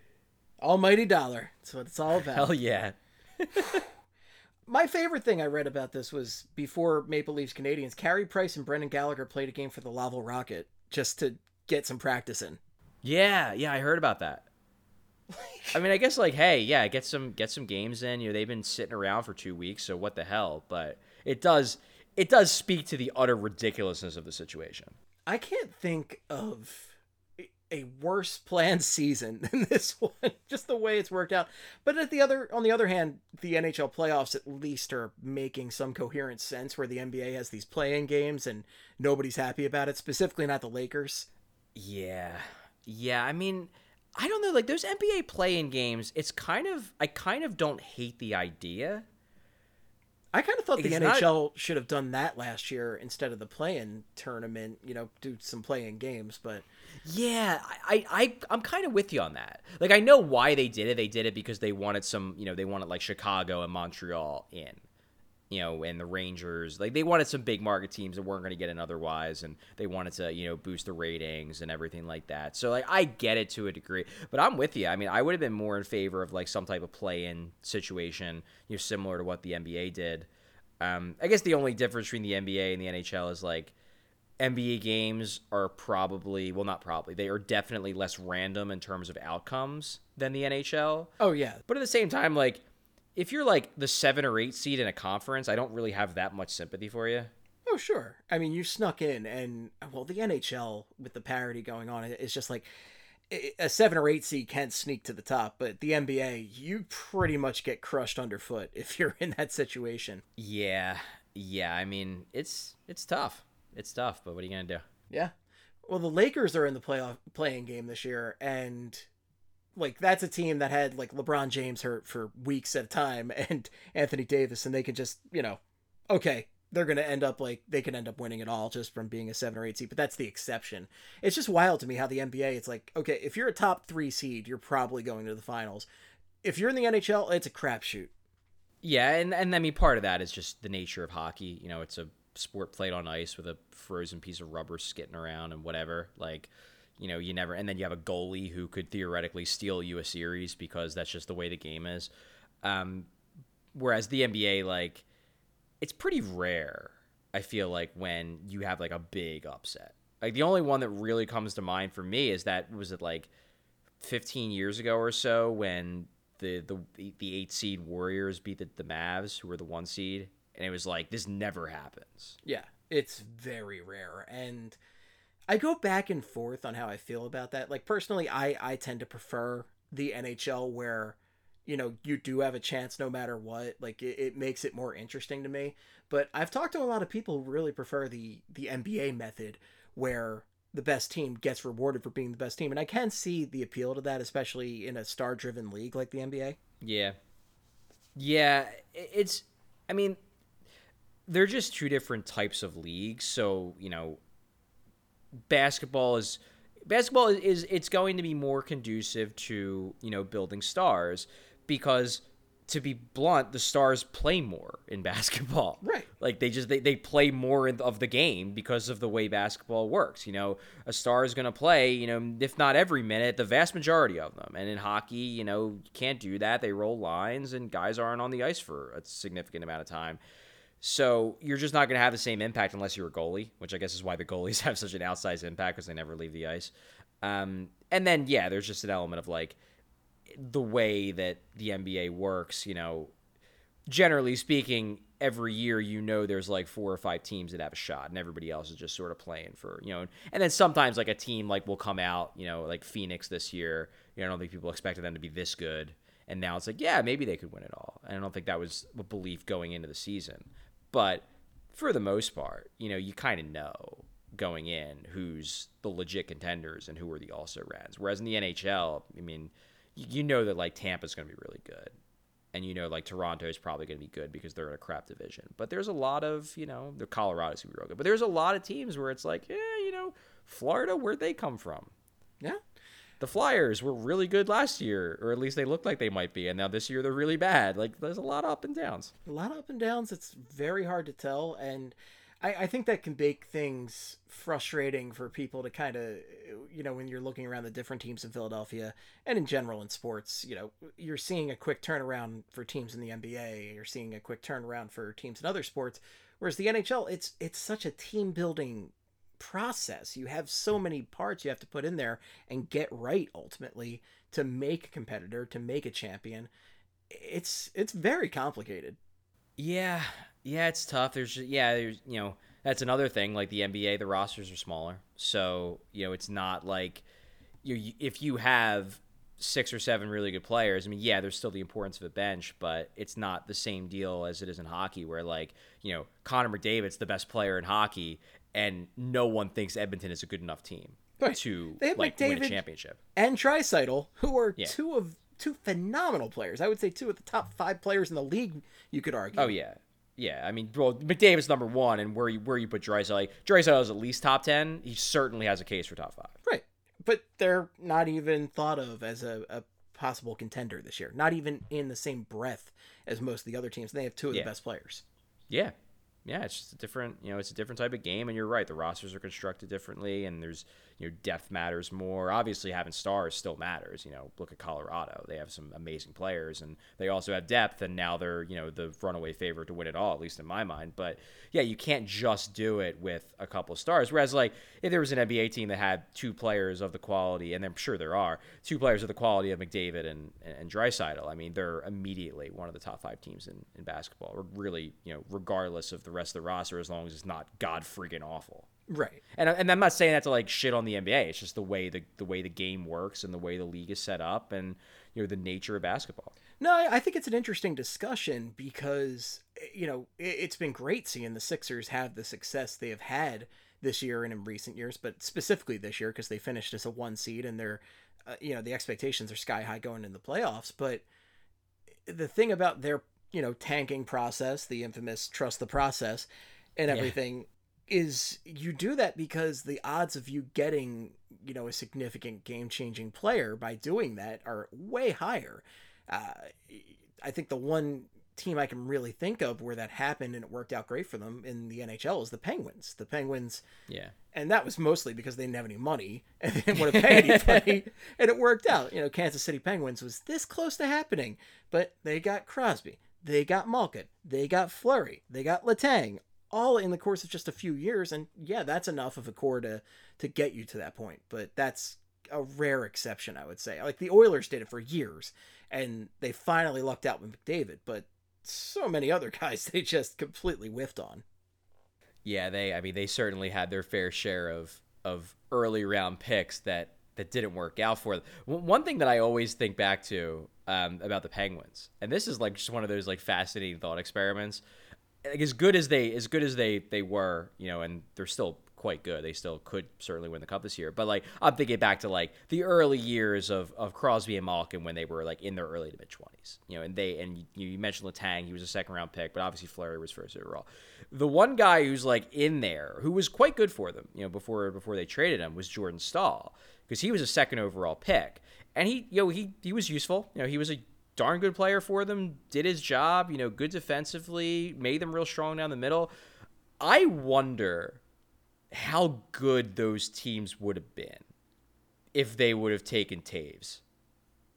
S1: Almighty dollar. That's what it's all about.
S2: Hell yeah.
S1: My favorite thing I read about this was before Maple Leafs Canadiens, Carey Price and Brendan Gallagher played a game for the Laval Rocket just to get some practice in.
S2: Yeah, yeah, I heard about that. I mean, I guess like, hey, yeah, get some get some games in. You know, they've been sitting around for two weeks, so what the hell? But it does it does speak to the utter ridiculousness of the situation.
S1: I can't think of a worse planned season than this one. Just the way it's worked out. But at the other, on the other hand, the NHL playoffs at least are making some coherent sense. Where the NBA has these play-in games and nobody's happy about it. Specifically, not the Lakers.
S2: Yeah, yeah. I mean, I don't know. Like those NBA play-in games, it's kind of I kind of don't hate the idea.
S1: I kind of thought the
S2: not-
S1: NHL should have done that last year instead of the play-in tournament. You know, do some play-in games, but
S2: Yeah, I, I, I'm kind of with you on that. Like, I know why they did it. They did it because they wanted some, you know, they wanted like Chicago and Montreal in, you know, and the Rangers. Like, they wanted some big market teams that weren't going to get in otherwise, and they wanted to, you know, boost the ratings and everything like that. So, like, I get it to a degree, but I'm with you. I mean, I would have been more in favor of like some type of play-in situation, you know, similar to what the NBA did. Um, I guess the only difference between the NBA and the NHL is like NBA games are probably well not probably they are definitely less random in terms of outcomes than the NHL.
S1: oh yeah,
S2: But at the same time like if you're like the seven or eight seed in a conference, I don't really have that much sympathy for you.
S1: Oh, sure. I mean, you snuck in, and well, the NHL with the parity going on is just like a seven or eight seed can't sneak to the top, but the NBA, you pretty much get crushed underfoot if you're in that situation.
S2: Yeah, yeah. I mean, it's it's tough. It's tough, but what are you gonna do?
S1: Yeah. Well, the Lakers are in the playoff playing game this year, and like that's a team that had like LeBron James hurt for weeks at a time, and Anthony Davis, and they can just you know, okay, they're going to end up like they can end up winning it all just from being a seven or eight seed, but that's the exception. It's just wild to me how the NBA, it's like, okay, if you're a top three seed, you're probably going to the finals. If you're in the NHL, it's a crapshoot.
S2: Yeah, and and I mean part of that is just the nature of hockey. You know, it's a sport played on ice with a frozen piece of rubber skitting around and whatever. Like, you know, you never and then you have a goalie who could theoretically steal you a series because that's just the way the game is. Um, whereas the NBA, like it's pretty rare. I feel like when you have like a big upset. Like the only one that really comes to mind for me is that was it like 15 years ago or so when the the the eight seed Warriors beat the, the Mavs who were the one seed and it was like this never happens.
S1: Yeah, it's very rare and I go back and forth on how I feel about that. Like personally, I I tend to prefer the NHL where you know you do have a chance no matter what. Like it, it, makes it more interesting to me. But i've talked to a lot of people who really prefer the the nba method where the best team gets rewarded for being the best team. And i can see the appeal to that especially in a star driven league like the nba
S2: yeah. Yeah it's i mean they're just two different types of leagues. So you know basketball is basketball is is it's going to be more conducive to you know building stars because to be blunt, the stars play more in basketball.
S1: Right.
S2: Like they just they, they play more of the game because of the way basketball works. You know, a star is going to play, you know, if not every minute, the vast majority of them. And in hockey, you know, you can't do that. They roll lines and guys aren't on the ice for a significant amount of time. So you're just not going to have the same impact unless you're a goalie, which I guess is why the goalies have such an outsized impact because they never leave the ice. Um, and then yeah, there's just an element of like the way that the NBA works, you know, generally speaking, every year you know there's like four or five teams that have a shot and everybody else is just sort of playing for you know. And then sometimes like a team like will come out you know like phoenix this year. You know, i don't think people expected them to be this good. And now it's like yeah maybe they could win it all. And i don't think that was a belief going into the season but for the most part you know you kind of know going in who's the legit contenders and who are the also rans whereas in the nhl i mean you know that like Tampa's going to be really good. And you know, like Toronto is probably going to be good because they're in a crap division. But there's a lot of, you know, the Colorado's going to be real good. But there's a lot of teams where it's like, yeah, you know, Florida, where'd they come from?
S1: Yeah.
S2: The Flyers were really good last year, or at least they looked like they might be. And now this year they're really bad. Like, there's a lot of up and downs.
S1: A lot of up and downs. It's very hard to tell. And I, I think that can make things frustrating for people to kind of, you know, when you're looking around the different teams in Philadelphia and in general in sports, you know, you're seeing a quick turnaround for teams in the NBA, you're seeing a quick turnaround for teams in other sports, whereas the NHL, it's it's such a team building process. You have so many parts you have to put in there and get right ultimately to make a competitor, to make a champion. It's it's very complicated.
S2: Yeah, yeah, it's tough. There's yeah, there's you know that's another thing. Like the NBA, the rosters are smaller, so you know it's not like you if you have six or seven really good players. I mean, yeah, there's still the importance of a bench, but it's not the same deal as it is in hockey, where like you know Connor McDavid's the best player in hockey, and no one thinks Edmonton is a good enough team right. to like McDavid win a championship.
S1: And Draisaitl, who are yeah. two of two phenomenal players. I would say two of the top five players in the league. You could argue.
S2: Oh yeah, yeah, I mean, well, McDavid's number one, and where you where you put Draisaitl, like is at least top ten. He certainly has a case for top five.
S1: Right, but they're not even thought of as a, a possible contender this year. Not even in the same breath as most of the other teams. They have two of yeah. the best players.
S2: Yeah, yeah, it's just a different, you know, it's a different type of game. And you're right, the rosters are constructed differently, and there's, you know, depth matters more. Obviously, having stars still matters. You know, look at Colorado; they have some amazing players, and they also have depth. And now they're, you know, the runaway favorite to win it all, at least in my mind. But yeah, you can't just do it with a couple of stars. Whereas, like, if there was an NBA team that had two players of the quality, and I'm sure there are two players of the quality of McDavid and and Draisaitl, I mean, they're immediately one of the top five teams in in basketball. Really, you know, regardless of the rest of the roster, as long as it's not god freaking awful.
S1: Right.
S2: And, and I'm not saying that to like shit on the NBA. It's just the way the the way the game works and the way the league is set up and you know the nature of basketball.
S1: No, I think it's an interesting discussion because you know it- it's been great seeing the Sixers have the success they have had this year and in recent years, but specifically this year because they finished as a one seed and they're uh, you know the expectations are sky high going in the playoffs. But the thing about their you know tanking process, the infamous trust the process, and
S2: Yeah.
S1: everything is you do that because the odds of you getting you know a significant game changing player by doing that are way higher. Uh, I think the one team I can really think of where that happened and it worked out great for them in the NHL is the Penguins. The Penguins,
S2: Yeah.
S1: and that was mostly because they didn't have any money and they didn't want to pay anybody, and it worked out. You know, Kansas City Penguins was this close to happening, but they got Crosby, they got Malkin, they got Fleury, they got Letang, all in the course of just a few years, and yeah, that's enough of a core to to get you to that point. But that's a rare exception, I would say. Like the Oilers did it for years, and they finally lucked out with McDavid, but so many other guys they just completely whiffed on.
S2: Yeah, they. I mean, they certainly had their fair share of of early round picks that that didn't work out for them. One thing that I always think back to um, about the Penguins, and this is like just one of those like fascinating thought experiments. Like as good as they as good as they they were, you know, and they're still quite good. They still could certainly win the cup this year. But like I'm thinking back to like the early years of, of Crosby and Malkin when they were like in their early to mid twenties. You know, and they and you, you mentioned Letang, he was a second round pick, but obviously Fleury was first overall. The one guy who's like in there who was quite good for them, you know, before before they traded him was Jordan Staal because he was a second overall pick, and he you know he he was useful. You know, he was a darn good player for them, did his job, you know, good defensively, made them real strong down the middle. I wonder how good those teams would have been if they would have taken Toews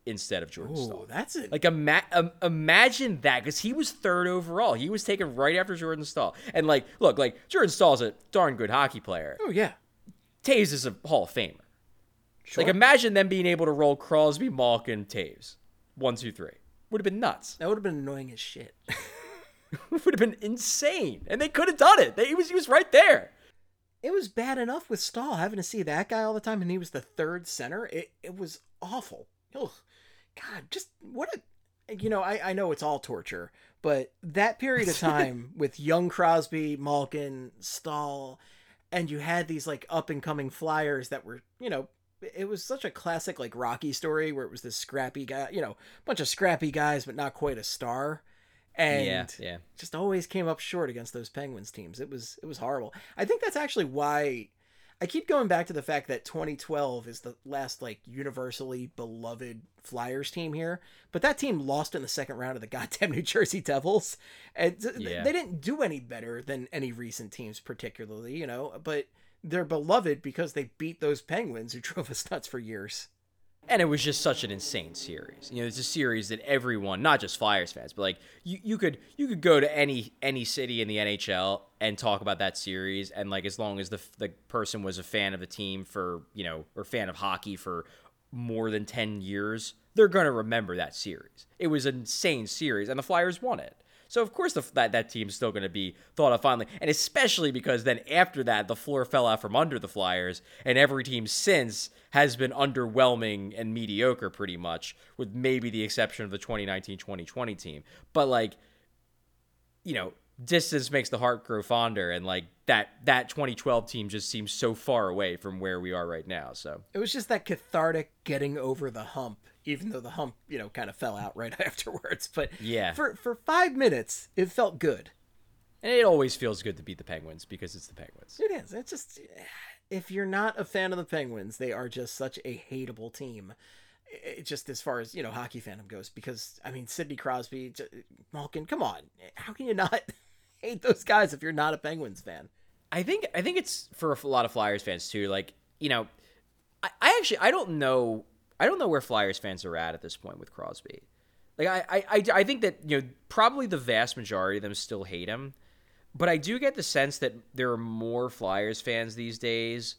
S2: instead of Jordan
S1: Ooh,
S2: Staal.
S1: that's it.
S2: Like ima- um, imagine that because he was third overall. He was taken right after Jordan Staal. And like, look, like Jordan Staal's a darn good hockey player.
S1: oh yeah,
S2: Toews is a Hall of Famer.
S1: Sure.
S2: Like imagine them being able to roll Crosby, Malkin, Toews, one, two, three. Would have been nuts.
S1: that would have been annoying as shit.
S2: would have been insane, and they could have done it. They, he was he was right there.
S1: it was bad enough with Staal having to see that guy all the time, and he was the third center. It it was awful. Ugh. God, just what a you know. I I know it's all torture, but that period of time with young Crosby, Malkin, Staal, and you had these like up and coming flyers that were you know. It was such a classic like Rocky story where it was this scrappy guy, you know, bunch of scrappy guys, but not quite a star. And
S2: yeah, yeah.
S1: just always came up short against those Penguins teams. It was it was horrible. I think that's actually why I keep going back to the fact that 2012 is the last like universally beloved Flyers team here, but that team lost in the second round of the goddamn New Jersey Devils, and
S2: Yeah.
S1: they didn't do any better than any recent teams, particularly, you know. But they're beloved because they beat those Penguins who drove us nuts for years.
S2: And it was just such an insane series. You know, it's a series that everyone, not just Flyers fans, but like you, you could you could go to any any city in the NHL and talk about that series, and like as long as the the person was a fan of the team for you know or fan of hockey for more than ten years, they're gonna remember that series. It was an insane series, and the Flyers won it. So of course the, that that team's still going to be thought of fondly, and especially because then after that the floor fell out from under the Flyers, and every team since has been underwhelming and mediocre pretty much, with maybe the exception of the 2019-2020 team. But like, you know, distance makes the heart grow fonder, and like that that 2012 team just seems so far away from where we are right now. So
S1: It was just that cathartic getting over the hump, even though the hump, you know, kind of fell out right afterwards. But
S2: Yeah.
S1: for for five minutes, it felt good.
S2: and it always feels good to beat the Penguins because it's the Penguins.
S1: It is. It's just if you're not a fan of the Penguins, they are just such a hateable team. It, just as far as you know, hockey fandom goes, because I mean, Sidney Crosby, Malkin, come on, how can you not hate those guys if you're not a Penguins fan.
S2: I think I think it's for a lot of Flyers fans too. Like you know, I, I actually I don't know I don't know where Flyers fans are at at this point with Crosby. Like I, I I I think that you know probably the vast majority of them still hate him, but I do get the sense that there are more Flyers fans these days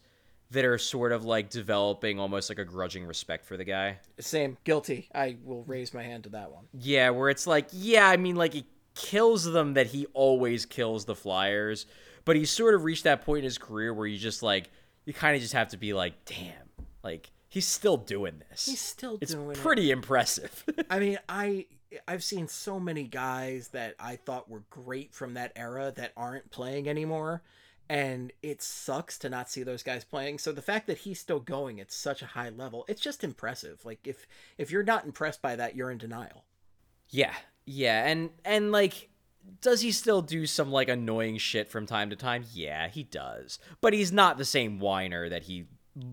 S2: that are sort of like developing almost like a grudging respect for the guy.
S1: Same, guilty. I will raise my hand to that one.
S2: Yeah, where it's like, yeah, I mean, like it kills them that he always kills the Flyers, but he's sort of reached that point in his career where you just like, you kind of just have to be like, damn, like he's still doing this.
S1: He's still
S2: it's
S1: doing it.
S2: pretty impressive.
S1: I mean, I I've seen so many guys that I thought were great from that era that aren't playing anymore, and it sucks to not see those guys playing. So the fact that he's still going at such a high level, it's just impressive. Like if if you're not impressed by that, you're in denial.
S2: yeah, yeah, and and like. Does he still do some like annoying shit from time to time? Yeah, he does. But he's not the same whiner that he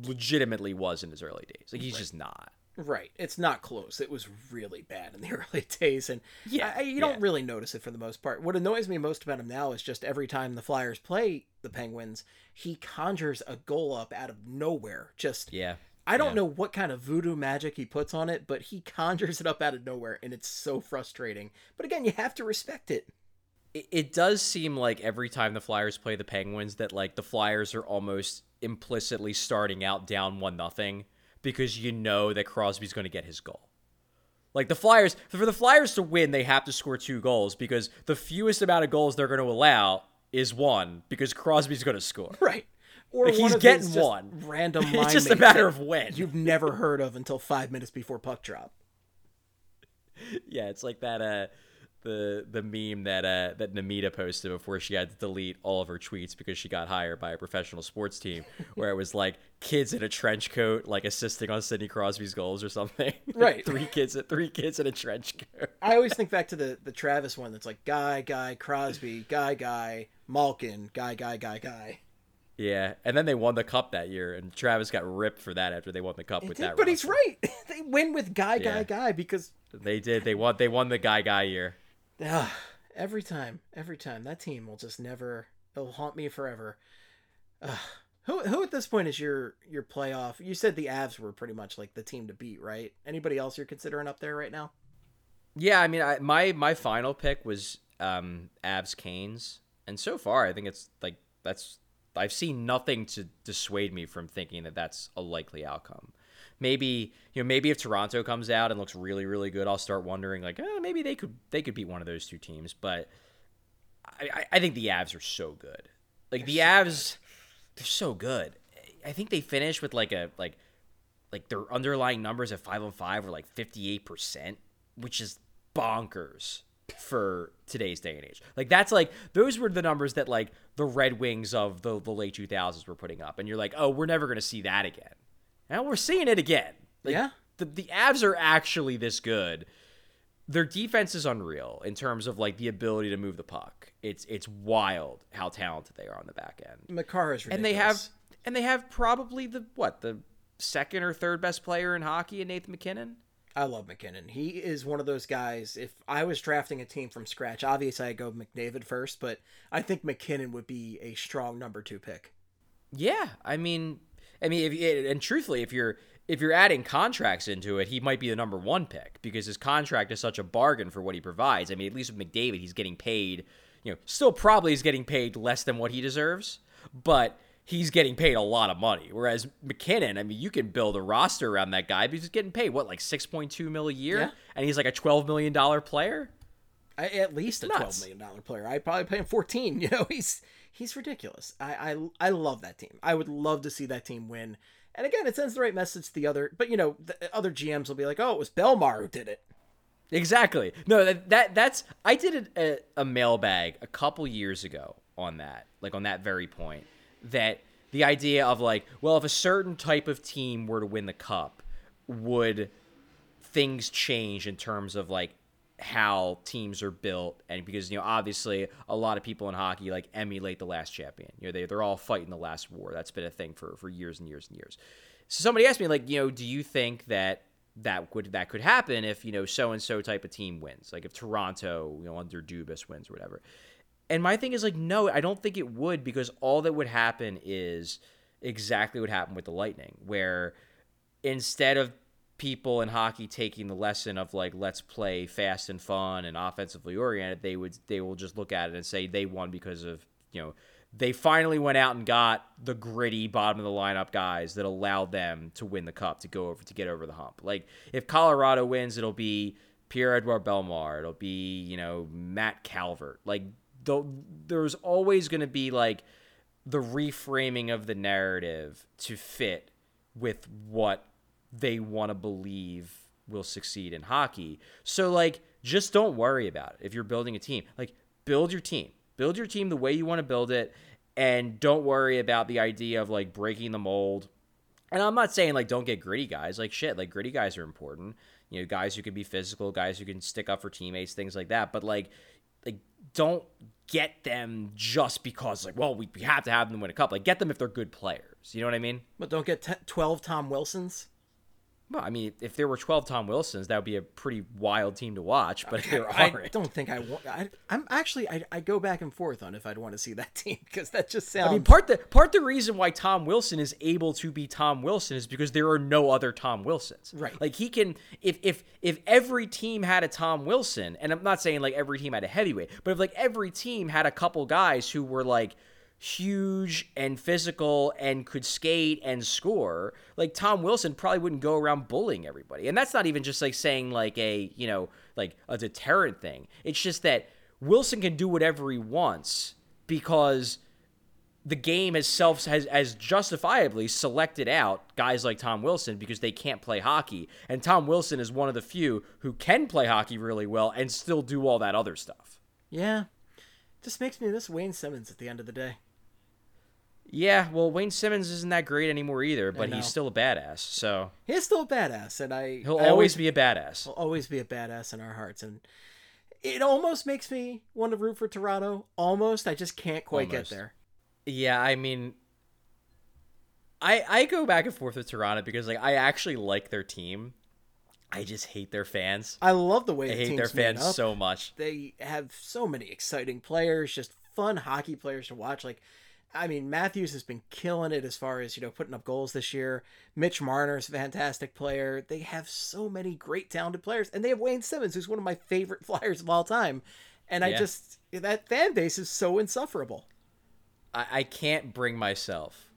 S2: legitimately was in his early days. Like he's just not.
S1: Right. It's not close. It was really bad in the early days, and
S2: Yeah,
S1: I, you don't really notice it for the most part. What annoys me most about him now is just every time the Flyers play the Penguins, he conjures a goal up out of nowhere. Just
S2: Yeah.
S1: I don't
S2: yeah.
S1: know what kind of voodoo magic he puts on it, but he conjures it up out of nowhere, and it's so frustrating. But again, you have to respect it.
S2: it, it does seem like every time the Flyers play the Penguins that like the Flyers are almost implicitly starting out down one nothing because you know that Crosby's going to get his goal. Like the Flyers, for the Flyers to win, they have to score two goals because the fewest amount of goals they're going to allow is one because Crosby's going to score.
S1: Right. Or
S2: Like, he's getting one.
S1: Random.
S2: It's just a matter of when.
S1: You've never heard of until five minutes before puck drop.
S2: Yeah, it's like that uh the the meme that uh that Namita posted before she had to delete all of her tweets because she got hired by a professional sports team where it was like kids in a trench coat like assisting on Sidney Crosby's goals or something.
S1: Right.
S2: three kids three kids in a trench coat.
S1: I always think back to the the Travis one that's like guy, guy, Crosby, guy, guy, Malkin, guy, guy, guy, guy.
S2: Yeah, and then they won the cup that year and Travis got ripped for that after they won the cup with that.
S1: but he's right. they win with guy, guy,
S2: Yeah.
S1: guy because
S2: They did. They won they won the guy guy year.
S1: Ugh, every time, every time that team will just never. It'll haunt me forever. Ugh. Who who at this point is your your playoff? You said the Avs were pretty much like the team to beat, right? Anybody else you're considering up there right now?
S2: Yeah, I mean, I, my my final pick was um Avs Canes, and so far I think it's like that's I've seen nothing to dissuade me from thinking that that's a likely outcome. Maybe you know maybe if Toronto comes out and looks really really good, I'll start wondering like eh, maybe they could they could beat one of those two teams. But I I, think the Avs are so good. Like the Avs, they're so good. I think they finished with like a like like their underlying numbers at five on five were like fifty eight percent, which is bonkers for today's day and age. Like that's like those were the numbers that like the Red Wings of the, the late two thousands were putting up, and you're like, oh, we're never gonna see that again. Now we're seeing it again. Like,
S1: Yeah.
S2: the the Avs are actually this good. Their defense is unreal in terms of like the ability to move the puck. It's it's wild how talented they are on the back end
S1: Makar is ridiculous.
S2: and they have and they have probably the what the second or third best player in hockey in Nathan MacKinnon.
S1: I love MacKinnon. He is one of those guys. If I was drafting a team from scratch, obviously I'd go McDavid first, but I think MacKinnon would be a strong number two pick.
S2: Yeah, I mean, I mean, if, and truthfully, if you're if you're adding contracts into it, he might be the number one pick because his contract is such a bargain for what he provides. I mean, at least with McDavid, he's getting paid. You know, still probably is getting paid less than what he deserves, but he's getting paid a lot of money. Whereas MacKinnon, I mean, you can build a roster around that guy because he's getting paid what like six point two mil a year,
S1: Yeah.
S2: and he's like a twelve million dollar player.
S1: I, at least a twelve million dollar player. I'd probably pay him fourteen. You know, he's he's ridiculous. I, I I love that team. I would love to see that team win. And again, it sends the right message to the other. But you know, the other GMs will be like, "Oh, it was Bellemare who did it."
S2: Exactly. No, that, that that's I did a, uh, a mailbag a couple years ago on that, like on that very point. That the idea of like, well, if a certain type of team were to win the cup, would things change in terms of like how teams are built and because you know obviously a lot of people in hockey like emulate the last champion. You know they, they're all fighting the last war. That's been a thing for for years and years and years. So somebody asked me like you know do you think that that would that could happen if you know so and so type of team wins? Like if toronto you know under dubas wins or whatever. And my thing is like, no, I don't think it would because all that would happen is exactly what happened with the Lightning, where instead of people in hockey taking the lesson of like let's play fast and fun and offensively oriented, they would they will just look at it and say they won because of you know they finally went out and got the gritty bottom of the lineup guys that allowed them to win the cup to go over to get over the hump. Like if Colorado wins, it'll be Pierre Edouard Bellemare, it'll be you know Matt Calvert. Like th- there's always going to be like the reframing of the narrative to fit with what they want to believe will succeed in hockey. So like just don't worry about it if you're building a team. Like build your team. Build your team the way you want to build it and don't worry about the idea of like breaking the mold. And I'm not saying like don't get gritty guys. Like shit, like gritty guys are important. You know, guys who can be physical, guys who can stick up for teammates, things like that. But like like don't get them just because like well we, we have to have them win a cup. Like get them if they're good players. You know what I mean?
S1: But don't get t- 12 Tom Wilsons.
S2: Well, I mean, if there were 12 Tom Wilsons, that would be a pretty wild team to watch. But if there
S1: I
S2: aren't,
S1: don't think I want. I, I'm actually I, I go back and forth on if I'd want to see that team because that just sounds.
S2: I mean, part the part the reason why Tom Wilson is able to be Tom Wilson is because there are no other Tom Wilsons.
S1: Right.
S2: Like he can, if if if every team had a Tom Wilson, and I'm not saying like every team had a heavyweight, but if like every team had a couple guys who were like huge and physical and could skate and score, like Tom Wilson probably wouldn't go around bullying everybody. And that's not even just like saying like a, you know, like a deterrent thing. It's just that Wilson can do whatever he wants because the game has self has, justifiably selected out guys like Tom Wilson because they can't play hockey. And Tom Wilson is one of the few who can play hockey really well and still do all that other stuff.
S1: yeah, just makes me miss Wayne Simmonds at the end of the day.
S2: Yeah, well, Wayne Simmonds isn't that great anymore either, but he's still a badass. So
S1: He's still a badass, and I
S2: he'll
S1: I
S2: always be a badass.
S1: He'll always be a badass in our hearts. And it almost makes me want to root for Toronto. Almost, I just can't quite
S2: Almost.
S1: get there.
S2: Yeah, I mean, I I go back and forth with Toronto because like I actually like their team. I just hate their fans.
S1: I love the way
S2: I
S1: the
S2: hate their fans so much.
S1: they have so many exciting players, just fun hockey players to watch. Like, I mean, Matthews has been killing it as far as you know putting up goals this year. Mitch Marner's a fantastic player. They have so many great talented players, and they have Wayne Simmonds, who's one of my favorite Flyers of all time. And I just that fan base is so insufferable.
S2: I, I can't bring myself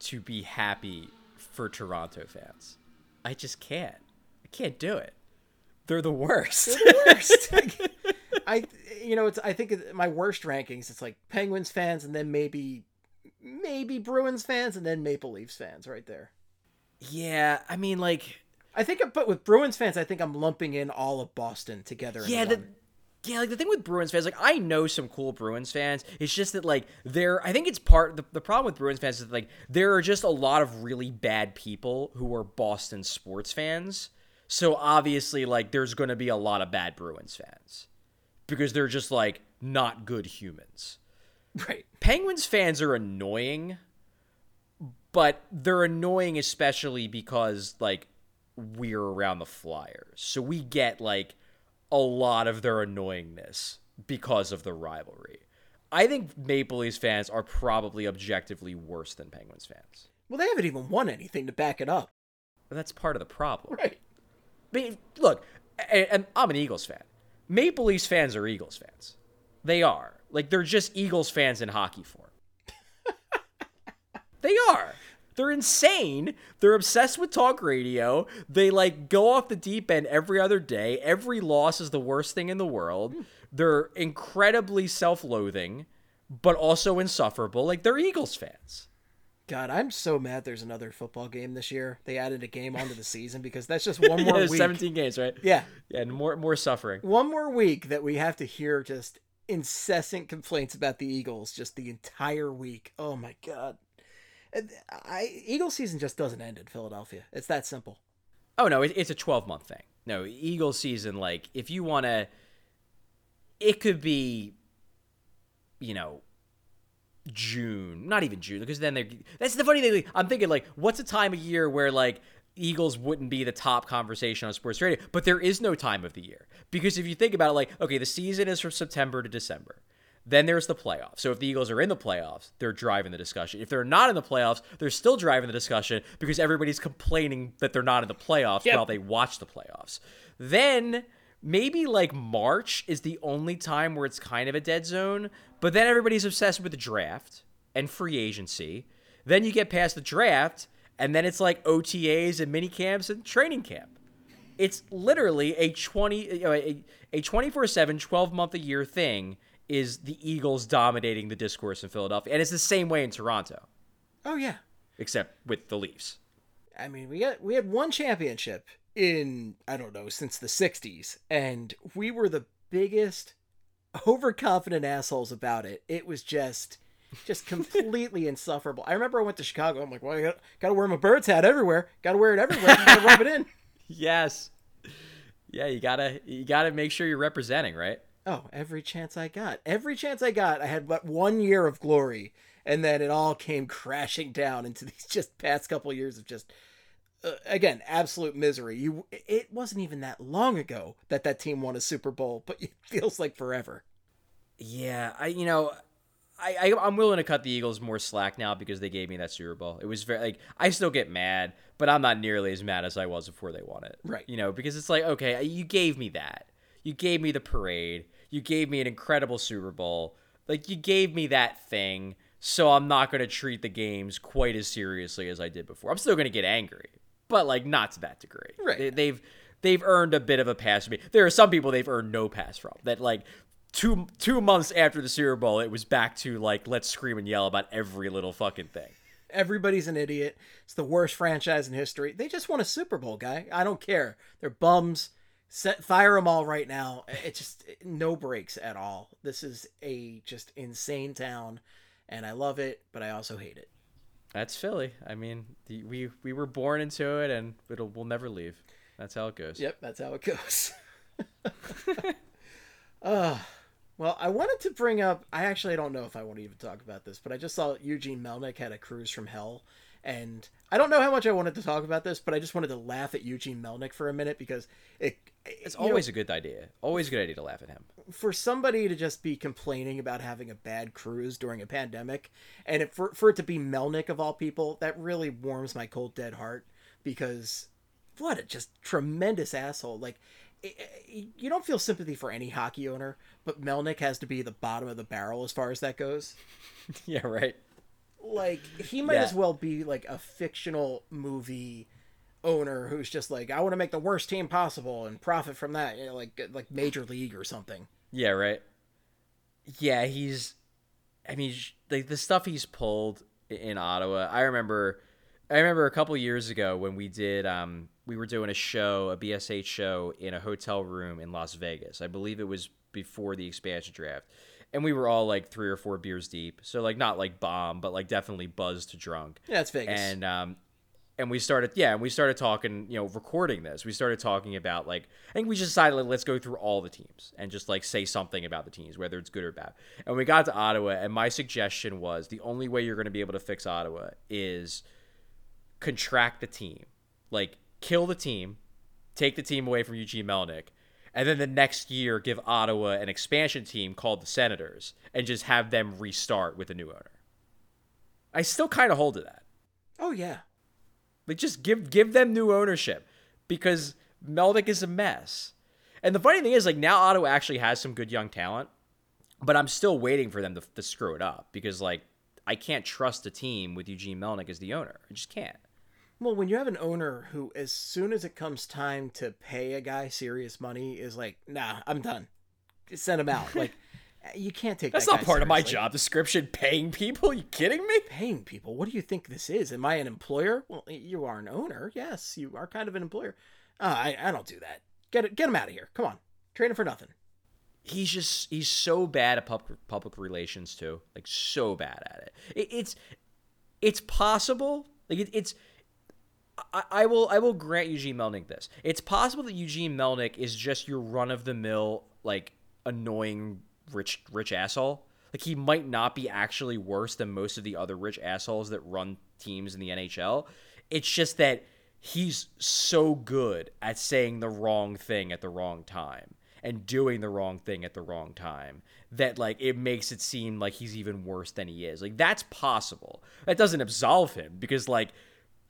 S2: to be happy for Toronto fans. I just can't. I can't do it. They're the worst.
S1: Worst. I, you know, it's I think my worst rankings. It's like Penguins fans, and then maybe, maybe Bruins fans, and then Maple Leafs fans, right there.
S2: yeah, I mean, like,
S1: I think, but with Bruins fans, I think I'm lumping in all of Boston together.
S2: yeah, the yeah, like the thing with Bruins fans, like I know some cool Bruins fans. It's just that like there, I think it's part the, the problem with Bruins fans is that, like there are just a lot of really bad people who are Boston sports fans. So obviously, like there's going to be a lot of bad Bruins fans because they're just like not good humans.
S1: Right.
S2: Penguins fans are annoying, but they're annoying especially because like we're around the Flyers. So we get like a lot of their annoyingness because of the rivalry. I think Maple Leafs fans are probably objectively worse than Penguins fans.
S1: Well, they haven't even won anything to back it up.
S2: That's part of the problem.
S1: Right.
S2: I mean, look, and I'm an Eagles fan. Maple Leafs fans are Eagles fans. They are. Like they're just Eagles fans in hockey form. they are. They're insane. They're obsessed with talk radio. They like go off the deep end every other day. Every loss is the worst thing in the world. They're incredibly self-loathing, but also insufferable. Like they're Eagles fans.
S1: God, I'm so mad. There's another football game this year. They added a game onto the season because that's just one more
S2: There's
S1: week.
S2: 17 games, right?
S1: Yeah,
S2: Yeah, and more more suffering.
S1: one more week that we have to hear just incessant complaints about the Eagles just the entire week. Oh my god. I Eagle season just doesn't end in Philadelphia. It's that simple.
S2: Oh no, it, it's a 12 month thing. No, Eagle season like if you want to it could be you know June, not even June because then they're That's the funny thing. I'm thinking like what's a time of year where like Eagles wouldn't be the top conversation on sports radio, but there is no time of the year. Because if you think about it like okay, the season is from September to December. Then there's the playoffs. So if the Eagles are in the playoffs, they're driving the discussion. If they're not in the playoffs, they're still driving the discussion because everybody's complaining that they're not in the playoffs
S1: Yep.
S2: while they watch the playoffs. Then maybe like March is the only time where it's kind of a dead zone, but then everybody's obsessed with the draft and free agency. Then you get past the draft, and then it's like OTAs and mini camps and training camp. It's literally a 20 a, a 24/7 12 month a year thing is the Eagles dominating the discourse in Philadelphia. And it's the same way in Toronto,
S1: Oh yeah.
S2: except with the Leafs.
S1: I mean, we got we had one championship in I don't know since the '60s, and we were the biggest overconfident assholes about it. It was just just completely insufferable. I remember I went to Chicago. I'm like, well, I got, got to wear my Birds hat everywhere. Got to wear it everywhere. Got to rub it in.
S2: Yes. Yeah, you got to you got to make sure you're representing, right?
S1: Oh, every chance I got, every chance I got, I had but one year of glory, and then it all came crashing down into these just past couple years of just, uh, again, absolute misery. You, it wasn't even that long ago that that team won a Super Bowl, but it feels like forever.
S2: Yeah, I you know, I, I I'm willing to cut the Eagles more slack now because they gave me that Super Bowl. It was very like I still get mad, but I'm not nearly as mad as I was before they won it.
S1: Right.
S2: You know, because it's like okay, uh, you gave me that. You gave me the parade. You gave me an incredible Super Bowl. Like you gave me that thing. So I'm not going to treat the games quite as seriously as I did before. I'm still going to get angry, but like not to that degree.
S1: Right.
S2: They, they've they've earned a bit of a pass from me. There are some people they've earned no pass from. That like two two months after the Super Bowl, it was back to like let's scream and yell about every little fucking thing.
S1: Everybody's an idiot. It's the worst franchise in history. They just won a Super Bowl, guy. I don't care. They're bums. Set, fire them all right now. It just no breaks at all. This is a just insane town, and I love it, but I also hate it.
S2: That's Philly. I mean, the, we we were born into it, and it'll we'll never leave. That's how it goes.
S1: Yep, that's how it goes. uh, well, I wanted to bring up. I actually don't know if I want to even talk about this, but I just saw Eugene Melnyk had a cruise from hell, and I don't know how much I wanted to talk about this, but I just wanted to laugh at Eugene Melnyk for a minute because it.
S2: It's
S1: you know,
S2: always a good idea. Always a good idea to laugh at him.
S1: for somebody to just be complaining about having a bad cruise during a pandemic, and it, for for it to be Melnyk of all people, that really warms my cold dead heart because what a just tremendous asshole. Like Eh, eh, you don't feel sympathy for any hockey owner, but Melnyk has to be the bottom of the barrel as far as that goes.
S2: yeah, right.
S1: Like he might
S2: Yeah.
S1: as well be like a fictional movie owner who's just like I want to make the worst team possible and profit from that, you know, like uh, like Major League or something.
S2: Yeah, right. Yeah, he's. I mean, like the stuff he's pulled in Ottawa. I remember, I remember a couple years ago when we did. Um, we were doing a show, a BSH show, in a hotel room in Las Vegas. I believe it was before the expansion draft, and we were all like three or four beers deep. So like not like bomb, but like definitely buzzed to drunk.
S1: Yeah, it's Vegas.
S2: And um, and we started yeah and we started talking you know recording this we started talking about like i think we just decided like, let's go through all the teams and just like say something about the teams whether it's good or bad and we got to ottawa and my suggestion was the only way you're going to be able to fix ottawa is contract the team like kill the team take the team away from eugene melnyk and then the next year give ottawa an expansion team called the senators and just have them restart with a new owner i still kind of hold to that
S1: oh yeah.
S2: like just give give them new ownership because Melnyk is a mess. And the funny thing is, like now Ottawa actually has some good young talent, but I'm still waiting for them to, to screw it up because like I can't trust a team with Eugene Melnyk as the owner. I just can't.
S1: Well, when you have an owner who, as soon as it comes time to pay a guy serious money, is like, nah, I'm done. Send him out. Like, you can't take that.
S2: That's
S1: that
S2: not part of my job description. Paying people? you kidding me?
S1: Paying people. What do you think this is? Am I an employer? Well, you are an owner. Yes, you are kind of an employer. Uh, I, I don't do that. Get it. Get him out of here. Come on. Trade him for nothing.
S2: he's just he's so bad at public public relations too like so bad at it, it it's it's possible like it, it's I, I will I will grant Eugene Melnyk this. It's possible that Eugene Melnyk is just your run of the mill like annoying rich rich asshole. Like he might not be actually worse than most of the other rich assholes that run teams in the NHL. It's just that he's so good at saying the wrong thing at the wrong time. and doing the wrong thing at the wrong time that like it makes it seem like he's even worse than he is. Like that's possible. That doesn't absolve him because like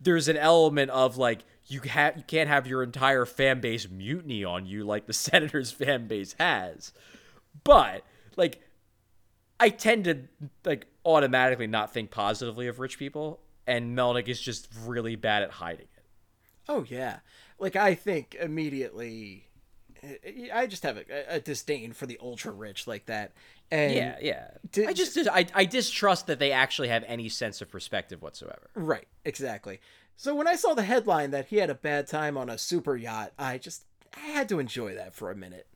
S2: there's an element of like you have you can't have your entire fan base mutiny on you like the Senators fan base has. But like I tend to like automatically not think positively of rich people and Melnyk is just really bad at hiding it.
S1: Oh yeah, like I think immediately. I just have a, a disdain for the ultra rich like that, and
S2: Yeah, yeah.
S1: Did-
S2: I just I, I distrust that they actually have any sense of perspective whatsoever.
S1: right, exactly. So when I saw the headline that he had a bad time on a super yacht, I just I had to enjoy that for a minute.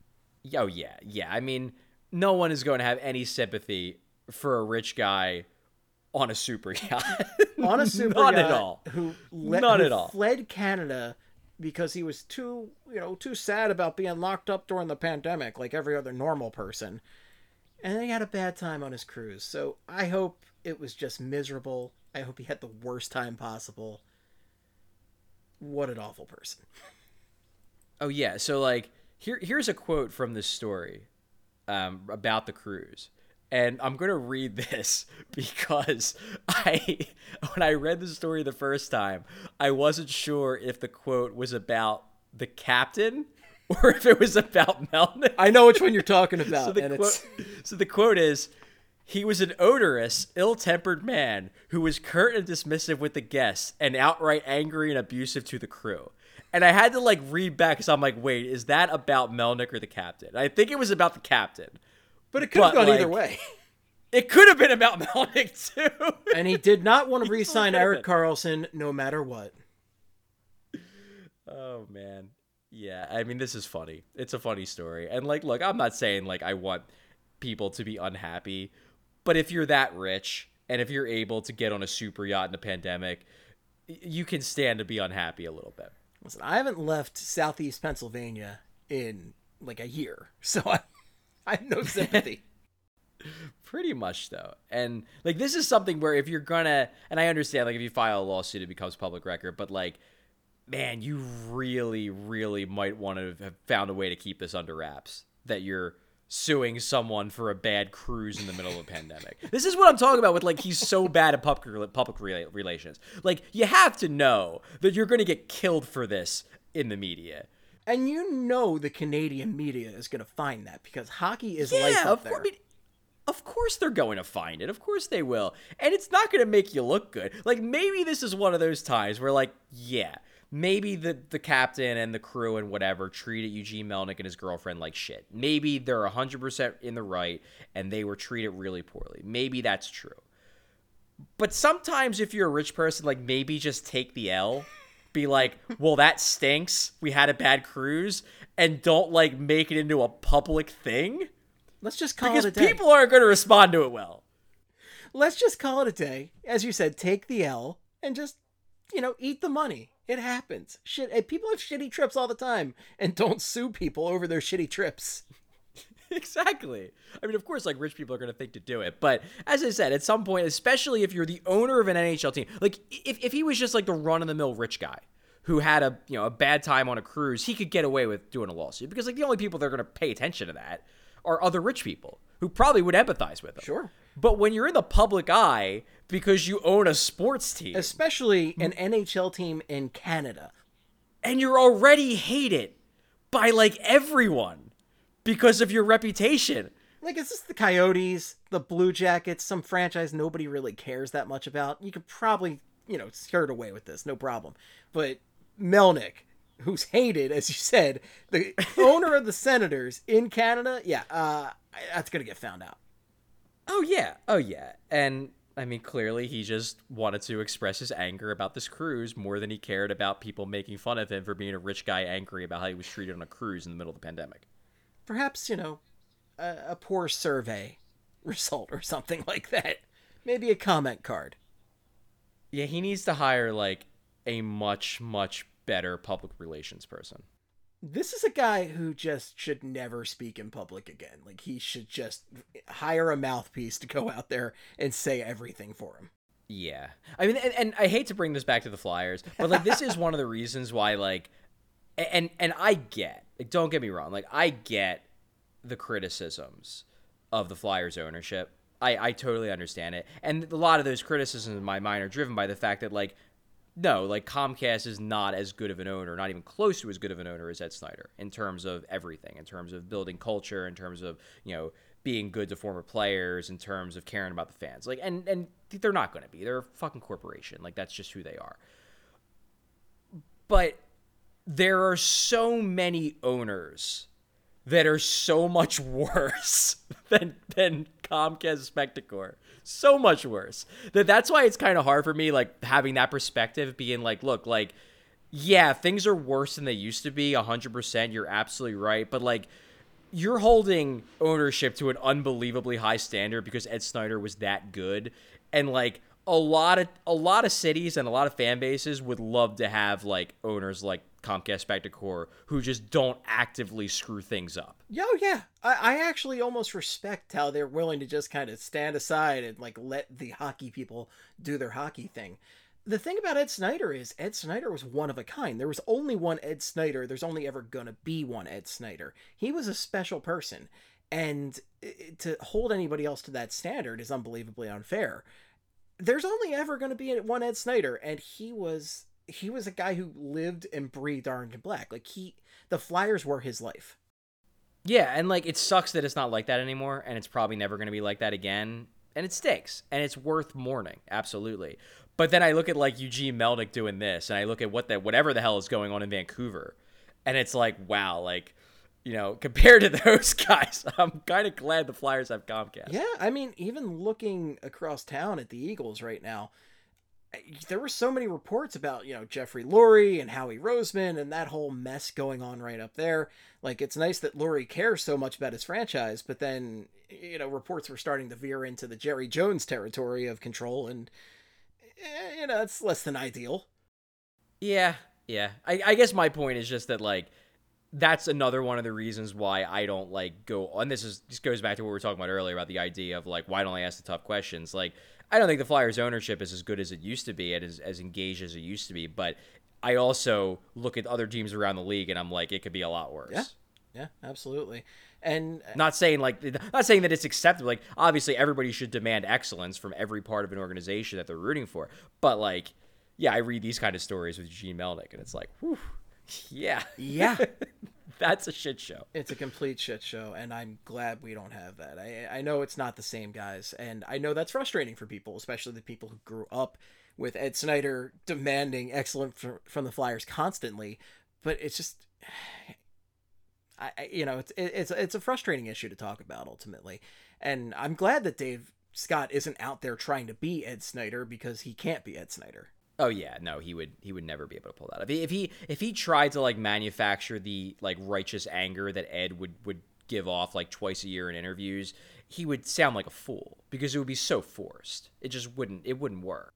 S2: Oh yeah, yeah. I mean, no one is going to have any sympathy for a rich guy on a super yacht.
S1: On a super
S2: None
S1: yacht Not
S2: at all.
S1: who le-
S2: None
S1: who
S2: at all.
S1: fled Canada because he was too you know too sad about being locked up during the pandemic like every other normal person, and he had a bad time on his cruise. So I hope it was just miserable. I hope he had the worst time possible. What an awful person.
S2: Oh yeah, so like here here's a quote from this story um, about the cruise. And I'm gonna read this because I when I read the story the first time, I wasn't sure if the quote was about the captain or if it was about Melnyk.
S1: I know which one you're talking about,
S2: so the
S1: and
S2: quote,
S1: it's
S2: so the quote is he was an odorous, ill-tempered man who was curt and dismissive with the guests and outright angry and abusive to the crew. And I had to like read back because I'm like, wait, is that about Melnyk or the captain? I think it was about the captain.
S1: But it could have gone either way.
S2: It could have been about Melnyk too.
S1: And he did not want to re-sign
S2: Erik.
S1: Karlsson no matter what.
S2: Oh man. Yeah, I mean this is funny. It's a funny story. And like look, I'm not saying like I want people to be unhappy, but if you're that rich and if you're able to get on a super yacht in a pandemic, you can stand to be unhappy a little bit.
S1: Listen, I haven't left Southeast Pennsylvania in like a year, so I, I have no sympathy.
S2: Pretty much though. And like this is something where if you're gonna and I understand like if you file a lawsuit it becomes public record, but like man, you really, really might want to have found a way to keep this under wraps. That you're suing someone for a bad cruise in the middle of a pandemic. This is what I'm talking about with like he's so bad at public public relations. Like you have to know that you're going to get killed for this in the media.
S1: And you know the Canadian media is going to find that because hockey is life
S2: Yeah,
S1: up
S2: of
S1: there.
S2: course. I mean, of course they're going to find it. Of course they will. And it's not going to make you look good. Like maybe this is one of those times where like, yeah, maybe the the captain and the crew and whatever treated Eugene Melnyk and his girlfriend like shit. Maybe they're 100% in the right and they were treated really poorly. Maybe that's true. But sometimes if you're a rich person like maybe just take the L. Be like, well, that stinks. We had a bad cruise, and don't like make it into a public thing
S1: Let's just call
S2: because
S1: it a day.
S2: people aren't going to respond to it well.
S1: Let's just call it a day. As you said, take the L and just you know eat the money. It happens. Shit, and people have shitty trips all the time, and don't sue people over their shitty trips.
S2: exactly. I mean, of course, like rich people are going to think to do it, but as I said, at some point, especially if you're the owner of an NHL team, like if, if he was just like the run of the mill rich guy who had a you know a bad time on a cruise, he could get away with doing a lawsuit because like the only people that are going to pay attention to that are other rich people who probably would empathize with him.
S1: Sure.
S2: But when you're in the public eye because you own a sports team
S1: Especially hmm? an NHL team in Canada.
S2: and you're already hated by like everyone because of your reputation.
S1: Like, is this the Coyotes, the Blue Jackets, some franchise nobody really cares that much about? You could probably, you know, skirt away with this, no problem. But Melnyk, who's hated, as you said, the owner of the Senators in Canada, yeah, uh, that's gonna get found out.
S2: Oh yeah, oh yeah, and I mean clearly he just wanted to express his anger about this cruise more than he cared about people making fun of him for being a rich guy angry about how he was treated on a cruise in the middle of the pandemic.
S1: Perhaps, you know, a, a poor survey result or something like that. Maybe a comment card.
S2: Yeah, he needs to hire like a much much better public relations person.
S1: This is a guy who just should never speak in public again. Like he should just hire a mouthpiece to go out there and say everything for him.
S2: Yeah. I mean, and, and I hate to bring this back to the Flyers, but like this is one of the reasons why like and and I get like don't get me wrong like I get the criticisms of the Flyers ownership. I I totally understand it, and a lot of those criticisms in my mind are driven by the fact that like no, like Comcast is not as good of an owner, not even close to as good of an owner as Ed Snider in terms of everything, in terms of building culture, in terms of you know being good to former players, in terms of caring about the fans. Like, and and they're not going to be. They're a fucking corporation. Like that's just who they are. But there are so many owners that are so much worse than than Comcast Spectacor. So much worse. That that's why it's kind of hard for me like having that perspective being like, look, like yeah, things are worse than they used to be 100%, you're absolutely right, but like you're holding ownership to an unbelievably high standard because Ed Snider was that good and like a lot of a lot of cities and a lot of fan bases would love to have like owners like Comcast Spectacor who just don't actively screw things up.
S1: Yo, oh, yeah. I, I actually almost respect how they're willing to just kind of stand aside and like let the hockey people do their hockey thing. The thing about Ed Snider is Ed Snider was one of a kind. There was only one Ed Snider. There's only ever gonna be one Ed Snider. He was a special person, and to hold anybody else to that standard is unbelievably unfair. There's only ever going to be one Ed Snider, and he was he was a guy who lived and breathed Orange and Black. Like he, the Flyers were his life.
S2: Yeah, and like it sucks that it's not like that anymore, and it's probably never going to be like that again, and it stinks, and it's worth mourning, absolutely. But then I look at like Eugene Melnyk doing this, and I look at what that whatever the hell is going on in Vancouver, and it's like wow, like you know, compared to those guys, I'm kind of glad the Flyers have Comcast.
S1: Yeah, I mean, even looking across town at the Eagles right now, there were so many reports about you know Jeffrey Lurie and Howie Roseman and that whole mess going on right up there. Like it's nice that Lurie cares so much about his franchise, but then you know reports were starting to veer into the Jerry Jones territory of control, and eh, you know it's less than ideal.
S2: Yeah, yeah. I, I guess my point is just that like that's another one of the reasons why I don't like go on. This is this goes back to what we were talking about earlier about the idea of like why don't I ask the tough questions? Like I don't think the Flyers ownership is as good as it used to be and as, as engaged as it used to be, but I also look at other teams around the league and I'm like, it could be a lot worse.
S1: Yeah, yeah, absolutely. And uh,
S2: not saying like not saying that it's acceptable. Like obviously everybody should demand excellence from every part of an organization that they're rooting for. But like, yeah, I read these kind of stories with Gene Melnyk and it's like, whew, yeah,
S1: yeah.
S2: That's a shit show.
S1: It's a complete shit show, and I'm glad we don't have that. I I know it's not the same guys, and I know that's frustrating for people, especially the people who grew up with Ed Snider demanding excellence from the Flyers constantly. But it's just, I, you know, it's it's it's a frustrating issue to talk about ultimately, and I'm glad that Dave Scott isn't out there trying to be Ed Snider because he can't be Ed Snider.
S2: Oh yeah, no, he would he would never be able to pull that off. If he if he tried to like manufacture the like righteous anger that Ed would would give off like twice a year in interviews, he would sound like a fool because it would be so forced. It just wouldn't it wouldn't work.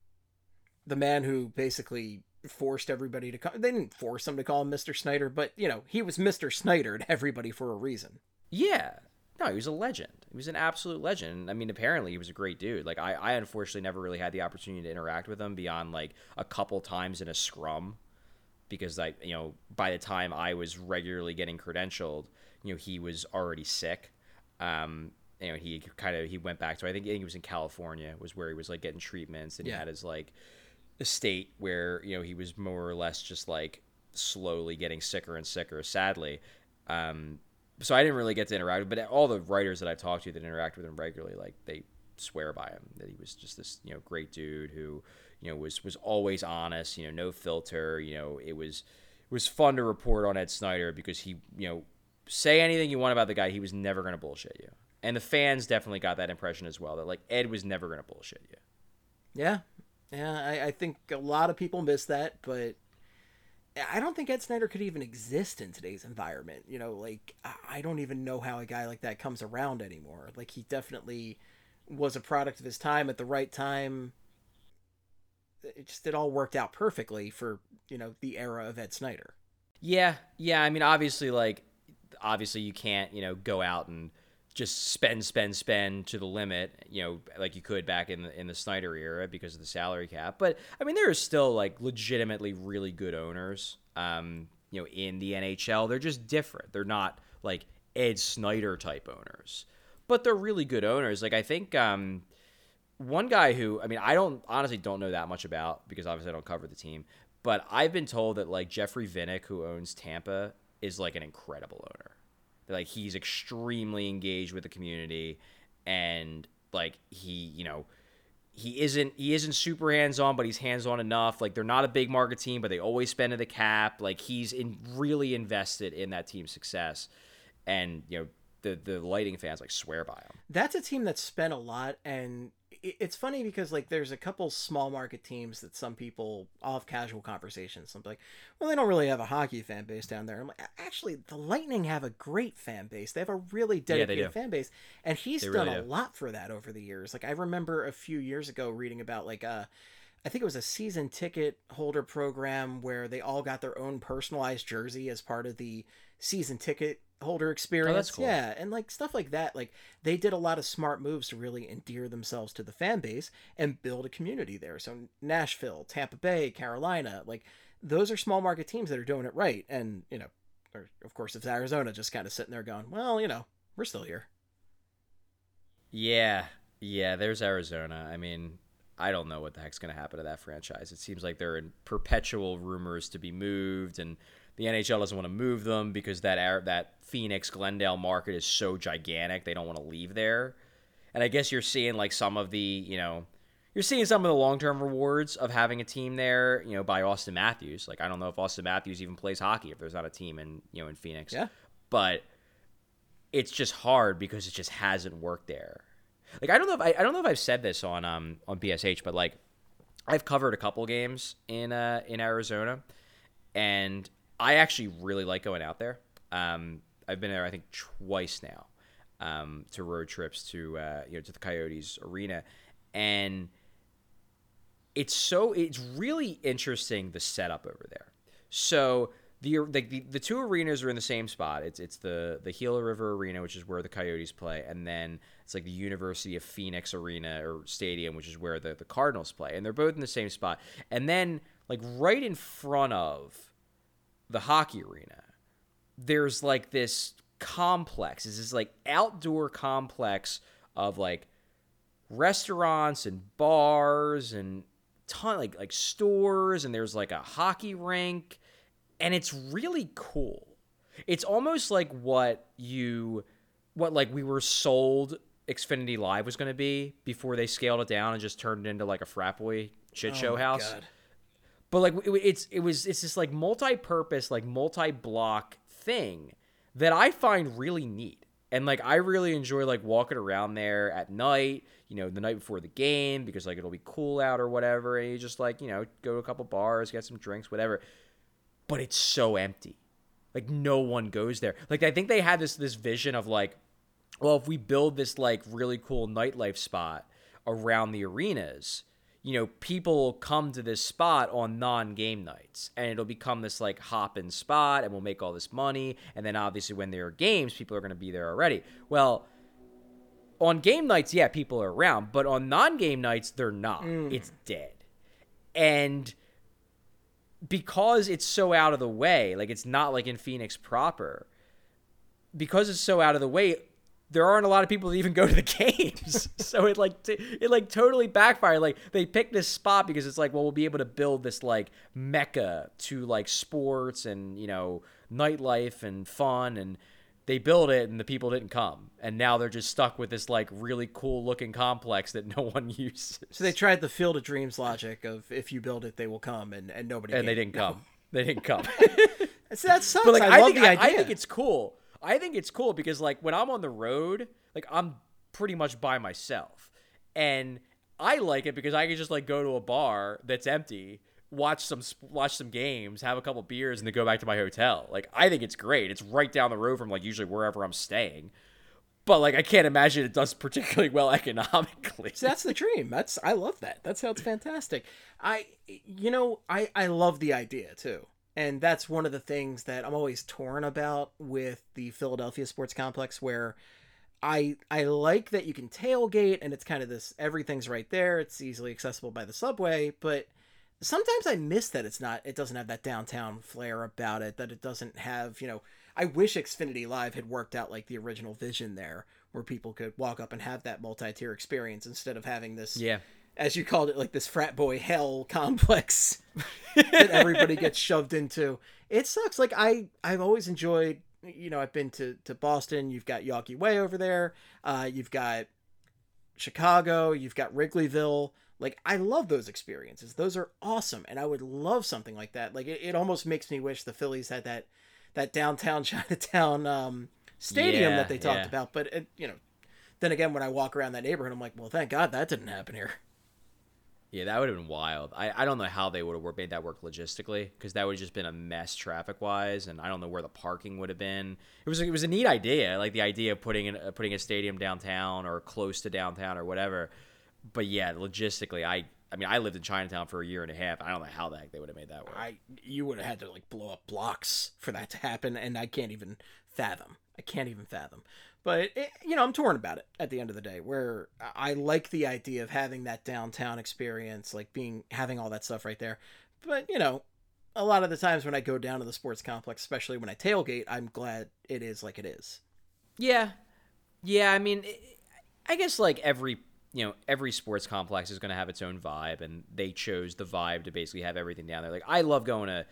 S1: The man who basically forced everybody to call they didn't force him to call him Mr. Snider, but you know, he was Mr. Snider to everybody for a reason.
S2: Yeah. No, he was a legend. He was an absolute legend. I mean, apparently he was a great dude. Like I, I unfortunately never really had the opportunity to interact with him beyond like a couple times in a scrum, because like you know by the time I was regularly getting credentialed, you know he was already sick. Um, you know he kind of he went back to I think, I think he was in California was where he was like getting treatments and yeah. he had his like estate where you know he was more or less just like slowly getting sicker and sicker. Sadly. Um, so I didn't really get to interact with, but all the writers that I've talked to that interact with him regularly, like they swear by him that he was just this you know great dude who you know was was always honest, you know, no filter. You know, it was it was fun to report on Ed Snider because he you know say anything you want about the guy, he was never to bullshit you, and the fans definitely got that impression as well that like Ed was never to bullshit you.
S1: Yeah, yeah, I, I think a lot of people miss that, but I don't think Ed Snider could even exist in today's environment. You know, like I don't even know how a guy like that comes around anymore. Like he definitely was a product of his time at the right time. It just it all worked out perfectly for, you know, the era of Ed Snider.
S2: Yeah. Yeah, I mean obviously like obviously you can't, you know, go out and just spend, spend, spend to the limit, you know, like you could back in the in the Snider era because of the salary cap. But I mean, there are still like legitimately really good owners. Um, you know, in the NHL. They're just different. They're not like Ed Snider type owners, but they're really good owners. Like I think um, one guy who I mean I don't honestly don't know that much about because obviously I don't cover the team, but I've been told that like Jeffrey Vinik, who owns Tampa, is like an incredible owner. Like he's extremely engaged with the community, and like he, you know, he isn't he isn't super hands on, but he's hands on enough. Like they're not a big market team, but they always spend in the cap. Like he's in really invested in that team's success, and you know the the Lightning fans like swear by him.
S1: That's a team that spent a lot, and it's funny because like there's a couple small market teams that some people all have casual conversations. I'm like, well, they don't really have a hockey fan base down there. I'm like, actually, the Lightning have a great fan base. They have a really dedicated
S2: yeah,
S1: fan base, and he's
S2: they
S1: done
S2: really
S1: a
S2: do.
S1: lot for that over the years. Like I remember a few years ago reading about like uh I think it was a season ticket holder program where they all got their own personalized jersey as part of the season ticket holder oh, experience.
S2: cool.
S1: Yeah, and like stuff like that. Like they did a lot of smart moves to really endear themselves to the fan base and build a community there. So Nashville, Tampa Bay, Carolina, like those are small market teams that are doing it right. And you know, or of course, it's Arizona just kind of sitting there going, well, you know, we're still here.
S2: Yeah, yeah. There's Arizona. I mean, I don't know what the heck's going to happen to that franchise. It seems like they're in perpetual rumors to be moved, and the NHL doesn't want to move them because that that Phoenix Glendale market is so gigantic. They don't want to leave there. And I guess you're seeing like some of the, you know, you're seeing some of the long term rewards of having a team there, you know, by Auston Matthews. Like I don't know if Auston Matthews even plays hockey if there's not a team in, you know, in Phoenix.
S1: Yeah.
S2: But it's just hard because it just hasn't worked there. Like I don't know if I, I don't know if I've said this on um on BSH, but like I've covered a couple games in uh in Arizona, and I actually really like going out there. Um, I've been there I think twice now, um, to road trips to uh you know to the Coyotes arena, and it's so it's really interesting the setup over there. So the the, the two arenas are in the same spot. It's it's the the Gila River Arena, which is where the Coyotes play, and then it's like the University of Phoenix Arena or Stadium, which is where the, the Cardinals play, and they're both in the same spot. And then like right in front of the hockey arena, there's like this complex. It's this like outdoor complex of like restaurants and bars and ton like like stores and there's like a hockey rink and it's really cool. It's almost like what you what like we were sold Xfinity Live was going to be before they scaled it down and just turned it into like a frat boy shit oh show
S1: Oh
S2: house
S1: God.
S2: But like it, it's it was it's this like multi-purpose like multi-block thing that I find really neat. And like I really enjoy like walking around there at night you know the night before the game because like it'll be cool out or whatever. And you just like you know go to a couple bars get some drinks whatever. But it's so empty. Like no one goes there. Like I think they had this this vision of like well if we build this like really cool nightlife spot around the arenas you know, people will come to this spot on non-game nights, and it'll become this like hop-in spot, and we'll make all this money. And then obviously, when there are games, people are going to be there already. Well, on game nights, yeah, people are around, but on non-game nights, they're not. Mm. It's dead, and because it's so out of the way, like it's not like in Phoenix proper. Because it's so out of the way, there aren't a lot of people that even go to the games. so it like t- it like totally backfired. Like they picked this spot because it's like, well, we'll be able to build this like mecca to like sports and you know nightlife and fun, and they built it and the people didn't come, and now they're just stuck with this like really cool looking complex that no one uses.
S1: So they tried the Field of Dreams logic of if you build it, they will come, and, and nobody.
S2: and they didn't come. They didn't come.
S1: So that sucks.
S2: but like
S1: I,
S2: I,
S1: love
S2: think
S1: the
S2: I,
S1: idea.
S2: I think it's cool. I think it's cool because like when I'm on the road, like I'm pretty much by myself, and I like it because I can just like go to a bar that's empty, watch some watch some games, have a couple beers, and then go back to my hotel. Like I think it's great. It's right down the road from like usually wherever I'm staying. But like I can't imagine it does particularly well economically.
S1: So that's the dream. That's I love that. That sounds fantastic. I you know, I I love the idea too. And that's one of the things that I'm always torn about with the Philadelphia sports complex where I I like that you can tailgate and it's kind of this everything's right there. It's easily accessible by the subway, but sometimes I miss that it's not it doesn't have that downtown flair about it that it doesn't have you know I wish Xfinity Live had worked out like the original vision there where people could walk up and have that multi-tier experience instead of having this
S2: Yeah.
S1: As you called it like this frat boy hell complex that everybody gets shoved into it sucks like I I've always enjoyed you know I've been to to Boston you've got Yawkey Way over there uh you've got Chicago, you've got Wrigleyville. Like I love those experiences. Those are awesome, and I would love something like that. Like it, it almost makes me wish the Phillies had that that downtown Chinatown um, stadium
S2: Yeah,
S1: that they talked
S2: yeah.
S1: about. But it, you know, then again, when I walk around that neighborhood, I'm like, well, thank God that didn't happen here.
S2: Yeah, that would have been wild. I, I don't know how they would have made that work logistically because that would have just been a mess traffic wise, and I don't know where the parking would have been. It was it was a neat idea, like the idea of putting in, uh, putting a stadium downtown or close to downtown or whatever. But yeah, logistically, I I mean I lived in Chinatown for a year and a half. I don't know how the heck they would have made that work.
S1: I you would have had to like blow up blocks for that to happen, and I can't even fathom. I can't even fathom. But it, you know, I'm torn about it at the end of the day. Where I like the idea of having that downtown experience, like being having all that stuff right there. But you know, a lot of the times when I go down to the sports complex, especially when I tailgate, I'm glad it is like it is.
S2: Yeah, yeah. I mean, I guess like every you know every sports complex is going to have its own vibe, and they chose the vibe to basically have everything down there. Like I love going to.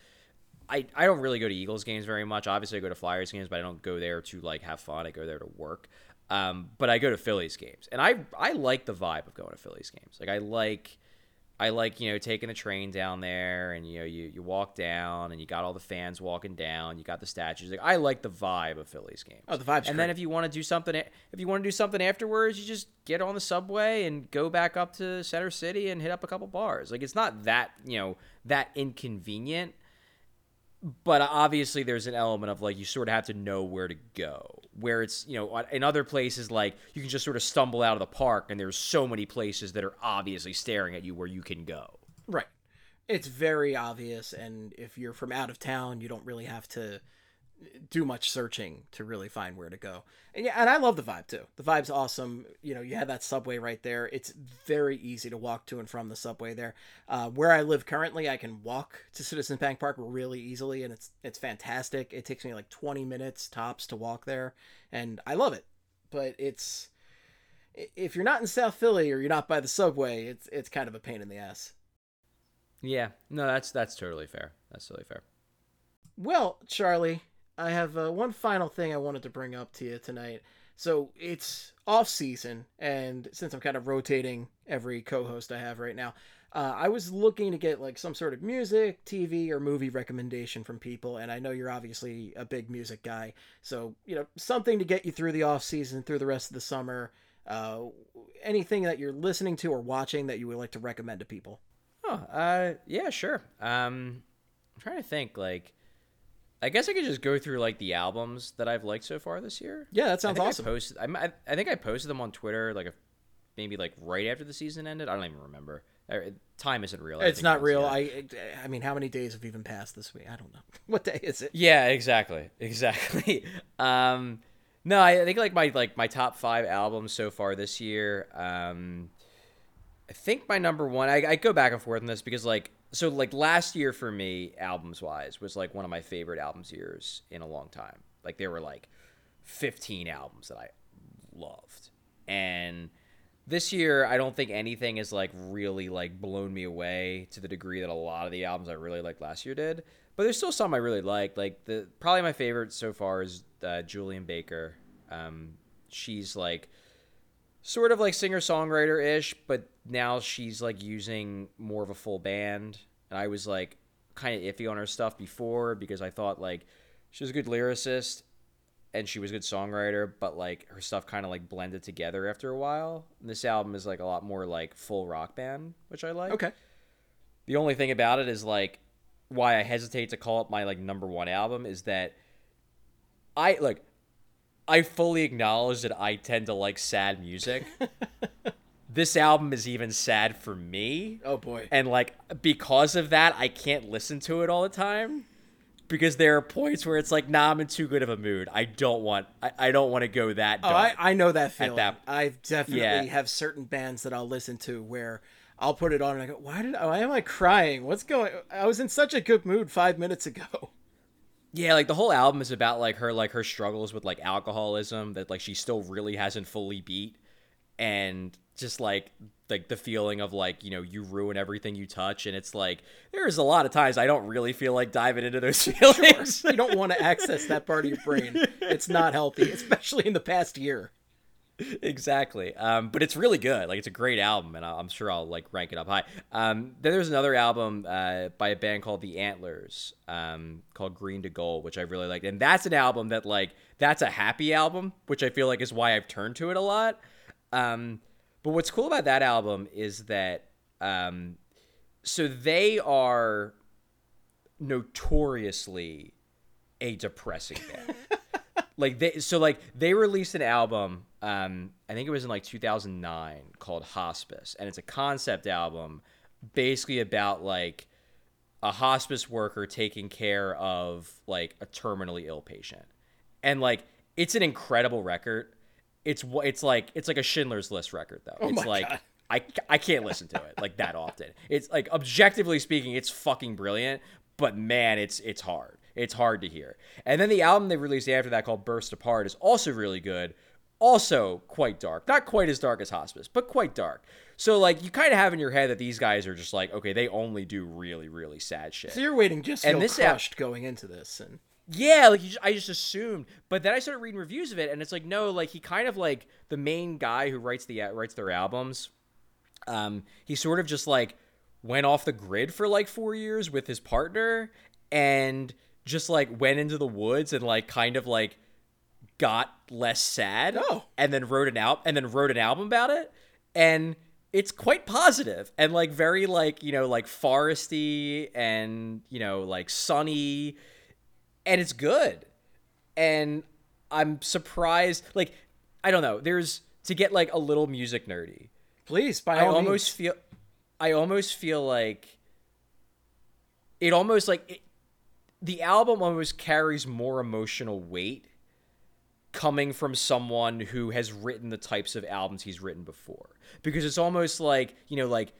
S2: I, I don't really go to Eagles games very much. Obviously, I go to Flyers games, but I don't go there to like have fun. I go there to work. Um, but I go to Phillies games, and I I like the vibe of going to Phillies games. Like I like I like you know taking the train down there, and you know you, you walk down, and you got all the fans walking down. You got the statues. Like I like the vibe of Phillies games.
S1: Oh, the vibe.
S2: And then if you want to do something, if you want to do something afterwards, you just get on the subway and go back up to Center City and hit up a couple bars. Like it's not that you know that inconvenient but obviously there's an element of like you sort of have to know where to go where it's you know in other places like you can just sort of stumble out of the park and there's so many places that are obviously staring at you where you can go
S1: Right. It's very obvious, and if you're from out of town, you don't really have to do much searching to really find where to go. And yeah, and I love the vibe too. The vibe's awesome. You know, you have that subway right there. It's very easy to walk to and from the subway there. Uh, where I live currently, I can walk to Citizens Bank Park really easily, and it's it's fantastic. It takes me like 20 minutes tops to walk there, and I love it. But it's if you're not in South Philly or you're not by the subway, it's it's kind of a pain in the ass.
S2: yeah no that's that's totally fair that's totally fair
S1: Well, Charlie, I have uh, one final thing I wanted to bring up to you tonight. So it's off season, and since I'm kind of rotating every co-host I have right now, uh, I was looking to get like some sort of music, TV, or movie recommendation from people, and I know you're obviously a big music guy, so you know something to get you through the off season, through the rest of the summer. Uh, anything that you're listening to or watching that you would like to recommend to people?
S2: oh uh yeah sure um i'm trying to think like i guess i could just go through like the albums that i've liked so far this year
S1: Yeah, that
S2: I
S1: sounds
S2: think
S1: awesome.
S2: I posted. I, I, I think I posted them on Twitter, like a, maybe like right after the season ended. I don't even remember. Uh, Time isn't real.
S1: It's not real.
S2: yeah.
S1: I I mean, how many days have even passed this week? I don't know. What day is it?
S2: Yeah, exactly, exactly. um, no, I I think like my like my top five albums so far this year. Um, I think my number one. I, I go back and forth on this because like so like last year for me, albums wise, was like one of my favorite albums years in a long time. Like there were like fifteen albums that I loved, and this year I don't think anything has like really like blown me away to the degree that a lot of the albums I really liked last year did. But there's still some I really like. Like the probably my favorite so far is uh, Julien Baker. Um, she's like sort of like singer songwriter ish, but now she's like using more of a full band. And I was like kind of iffy on her stuff before because I thought like she was a good lyricist and she was a good songwriter, but like her stuff kind of like blended together after a while. And this album is like a lot more like full rock band, which I like.
S1: Okay.
S2: The only thing about it is like why I hesitate to call it my like number one album is that I like I fully acknowledge that I tend to like sad music. this album is even sad for me.
S1: Oh boy.
S2: And like because of that, I can't listen to it all the time. Because there are points where it's like, nah, I'm in too good of a mood. I don't want I, I don't want to go that
S1: Oh. I, I know that feeling.
S2: that-
S1: I definitely
S2: Yeah.
S1: have certain bands that I'll listen to where I'll put it on and I go, why did why am I crying? What's going? I was in such a good mood five minutes ago.
S2: Yeah, like the whole album is about like her like her struggles with like alcoholism that like she still really hasn't fully beat and just like like the feeling of like you know you ruin everything you touch and it's like there's a lot of times i don't really feel like diving into those feelings.
S1: You don't want to access that part of your brain. It's not healthy, especially in the past year.
S2: exactly. Um but it's really good. Like it's a great album and i'm sure i'll like rank it up high. Um then there's another album uh by a band called the antlers um called green to gold which i really liked. And that's an album that like that's a happy album which i feel like is why i've turned to it a lot. Um but what's cool about that album is that um so they are notoriously a depressing band. Like they so like they released an album um i think it was in like 2009 called hospice and it's a concept album basically about like a hospice worker taking care of like a terminally ill patient. And like it's an incredible record it's it's like it's like a schindler's list record though
S1: Oh
S2: it's like
S1: God.
S2: I, I can't listen to it like that often. It's like objectively speaking, it's fucking brilliant, but man, it's it's hard. It's hard to hear. And then the album they released after that called Burst Apart is also really good, also quite dark. Not quite as dark as Hospice, but quite dark. So like you kind of have in your head that these guys are just like, okay, they only do really really sad shit.
S1: So you're waiting just
S2: And this al-
S1: crushed going into this, and
S2: Yeah, like you just, I just assumed, but then I started reading reviews of it, and it's like no, like he kind of like the main guy who writes the writes their albums. Um, he sort of just like went off the grid for like four years with his partner, and just like went into the woods and like kind of like got less sad.
S1: Oh.
S2: and then wrote an out and then wrote an album about it, and it's quite positive and like very like you know like foresty and you know like sunny and it's good. And I'm surprised like I don't know, there's to get like a little music nerdy.
S1: please, by
S2: I almost
S1: means.
S2: feel I almost feel like it almost like it, the album almost carries more emotional weight coming from someone who has written the types of albums he's written before because it's almost like you know like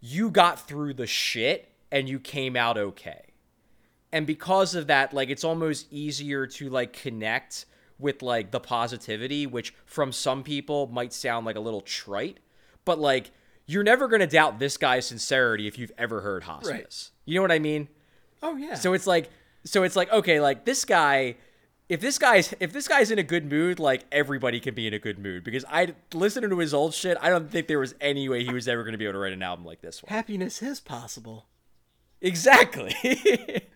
S2: you got through the shit and you came out okay and because of that like it's almost easier to like connect with like the positivity which from some people might sound like a little trite but like you're never going to doubt this guy's sincerity if you've ever heard hospice you know what i mean?
S1: Oh yeah.
S2: so it's like so it's like okay like this guy if this guy's if this guy's in a good mood like everybody can be in a good mood because i listening to his old shit i don't think there was any way he was ever going to be able to write an album like this one.
S1: Happiness is possible.
S2: exactly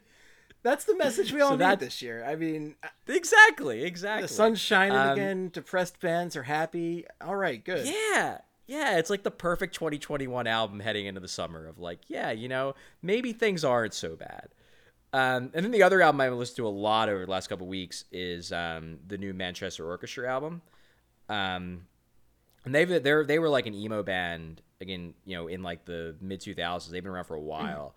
S1: That's the message we all need
S2: that-
S1: this year. I mean,
S2: exactly exactly
S1: the sun's shining
S2: Um,
S1: again. Depressed bands are happy. All right, good.
S2: Yeah. Yeah, it's like the perfect 2021 album heading into the summer of like, yeah, you know, maybe things aren't so bad. Um, and then the other album I've listened to a lot over the last couple weeks is um, the new Manchester Orchestra album. Um, and they've they they were like an emo band again, you know, in like the mid 2000s. They've been around for a while.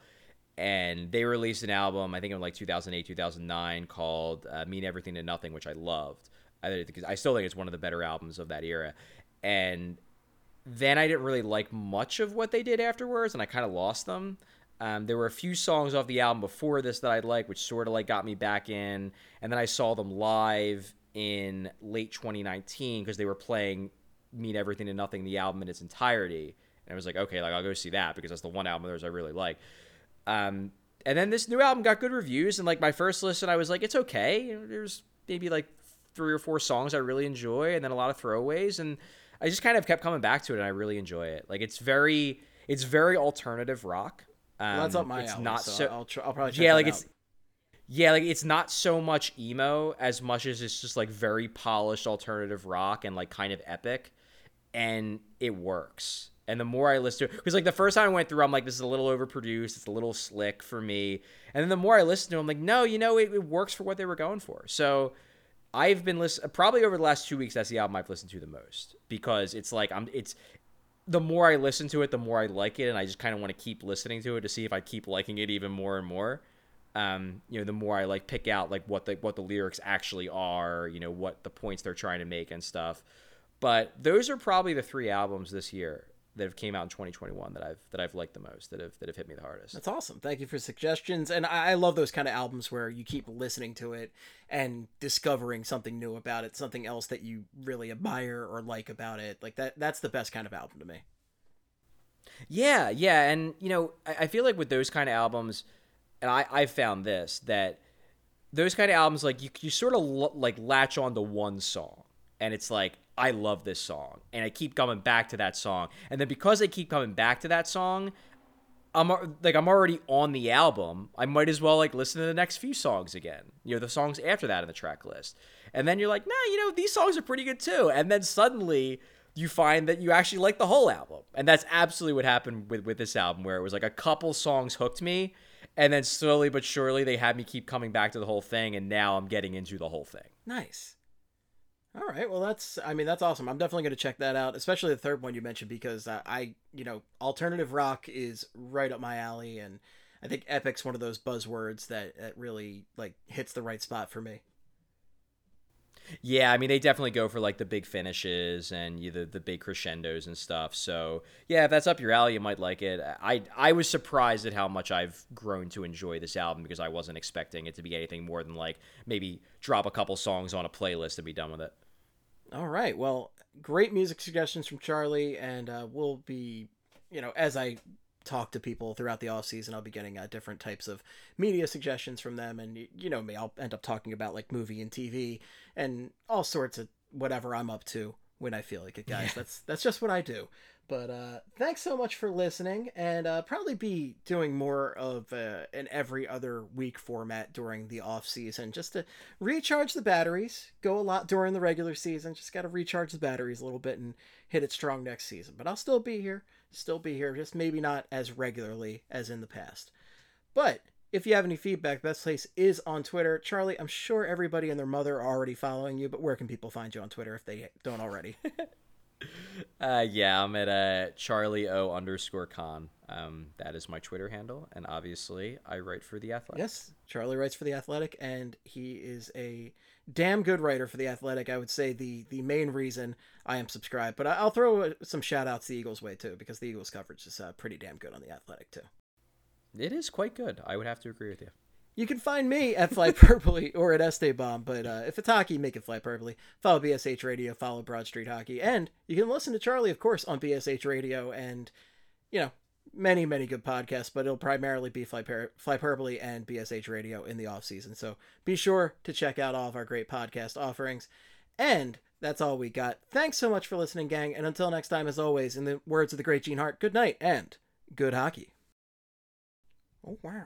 S2: And they released an album, I think in like 2008, 2009, called uh, "Mean Everything to Nothing," which I loved. I, I still think it's one of the better albums of that era. And then I didn't really like much of what they did afterwards, and I kind of lost them. Um, there were a few songs off the album before this that I liked, which sort of like got me back in. And then I saw them live in late 2019 because they were playing "Mean Everything to Nothing," the album in its entirety. And I was like, okay, like I'll go see that because that's the one album of theirs I really like. Um, and then this new album got good reviews, and like my first listen, I was like, it's okay. There's maybe like three or four songs I really enjoy, and then a lot of throwaways, and I just kind of kept coming back to it, and I really enjoy it. Like it's very, it's very alternative rock. Um,
S1: Well, that's up my
S2: it's
S1: alley.
S2: not
S1: so,
S2: so.
S1: I'll, try, I'll probably
S2: yeah, like
S1: out.
S2: it's. Yeah, like it's not so much emo as much as it's just like very polished alternative rock and like kind of epic, and it works. And the more I listen to it, because like the first time I went through, I'm like, this is a little overproduced, it's a little slick for me. And then the more I listen to, it, I'm like, no, you know, it, it works for what they were going for. So I've been listening probably over the last two weeks. That's the album I've listened to the most because it's like I'm. It's the more I listen to it, the more I like it, and I just kind of want to keep listening to it to see if I keep liking it even more and more. Um, you know, the more I like pick out like what the what the lyrics actually are, you know, what the points they're trying to make and stuff. But those are probably the three albums this year that have came out in 2021 that I've that I've liked the most, that have that have hit me the hardest.
S1: That's awesome. Thank you for suggestions. And I, I love those kind of albums where you keep listening to it and discovering something new about it, something else that you really admire or like about it. Like that that's the best kind of album to me.
S2: Yeah, yeah, and you know, I, I feel like with those kind of albums, and I I found this that those kind of albums like you you sort of l- like latch on to one song, and it's like I love this song, and I keep coming back to that song, and then because I keep coming back to that song. I'm like I'm already on the album. I might as well like listen to the next few songs again. You know, the songs after that in the track list. And then you're like, "Nah, you know, these songs are pretty good too." And then suddenly you find that you actually like the whole album. And that's absolutely what happened with with this album where it was like a couple songs hooked me and then slowly but surely they had me keep coming back to the whole thing and now I'm getting into the whole thing.
S1: Nice. All right. Well, that's. I mean, that's awesome. I'm definitely going to check that out, especially the third one you mentioned because uh, I, you know, alternative rock is right up my alley, and I think epic's one of those buzzwords that, that really like hits the right spot for me.
S2: Yeah, I mean they definitely go for like the big finishes and you the the big crescendos and stuff. So yeah, if that's up your alley, you might like it. I I was surprised at how much I've grown to enjoy this album because I wasn't expecting it to be anything more than like maybe drop a couple songs on a playlist and be done with it.
S1: All right. Well, great music suggestions from Charlie, and uh, we'll be, you know, as I talk to people throughout the off season, I'll be getting uh, different types of media suggestions from them, and you know me, I'll end up talking about like movie and TV and all sorts of whatever I'm up to when I feel like it, guys. That's that's just what I do. But uh, thanks so much for listening, and uh, probably be doing more of uh, an every other week format during the off season, just to recharge the batteries. Go a lot during the regular season, just got to recharge the batteries a little bit and hit it strong next season. But I'll still be here, still be here, just maybe not as regularly as in the past. But if you have any feedback, best place is on Twitter. Charlie, I'm sure everybody and their mother are already following you, but where can people find you on Twitter if they don't already?
S2: Uh, yeah, I'm at uh, Charlie O underscore con. Um, that is my Twitter handle, and obviously I write for the Athletic.
S1: Yes, Charlie writes for the Athletic, and he is a damn good writer for the Athletic. I would say the the main reason I am subscribed, but I'll throw uh, some shout outs the Eagles way too, because the Eagles coverage is uh, pretty damn good on the Athletic too.
S2: It is quite good. I would have to agree with you.
S1: You can find me at Fly Purpley or at Estebomb, but uh, if it's hockey, make it Fly Purpley. Follow BSH Radio, follow Broad Street Hockey, and you can listen to Charlie, of course, on BSH Radio and, you know, many, many good podcasts, but it'll primarily be Fly, per- Fly Purpley and BSH Radio in the off season. So be sure to check out all of our great podcast offerings. And that's all we got. Thanks so much for listening, gang. And until next time, as always, in the words of the great Gene Hart, good night and good hockey. Oh, wow.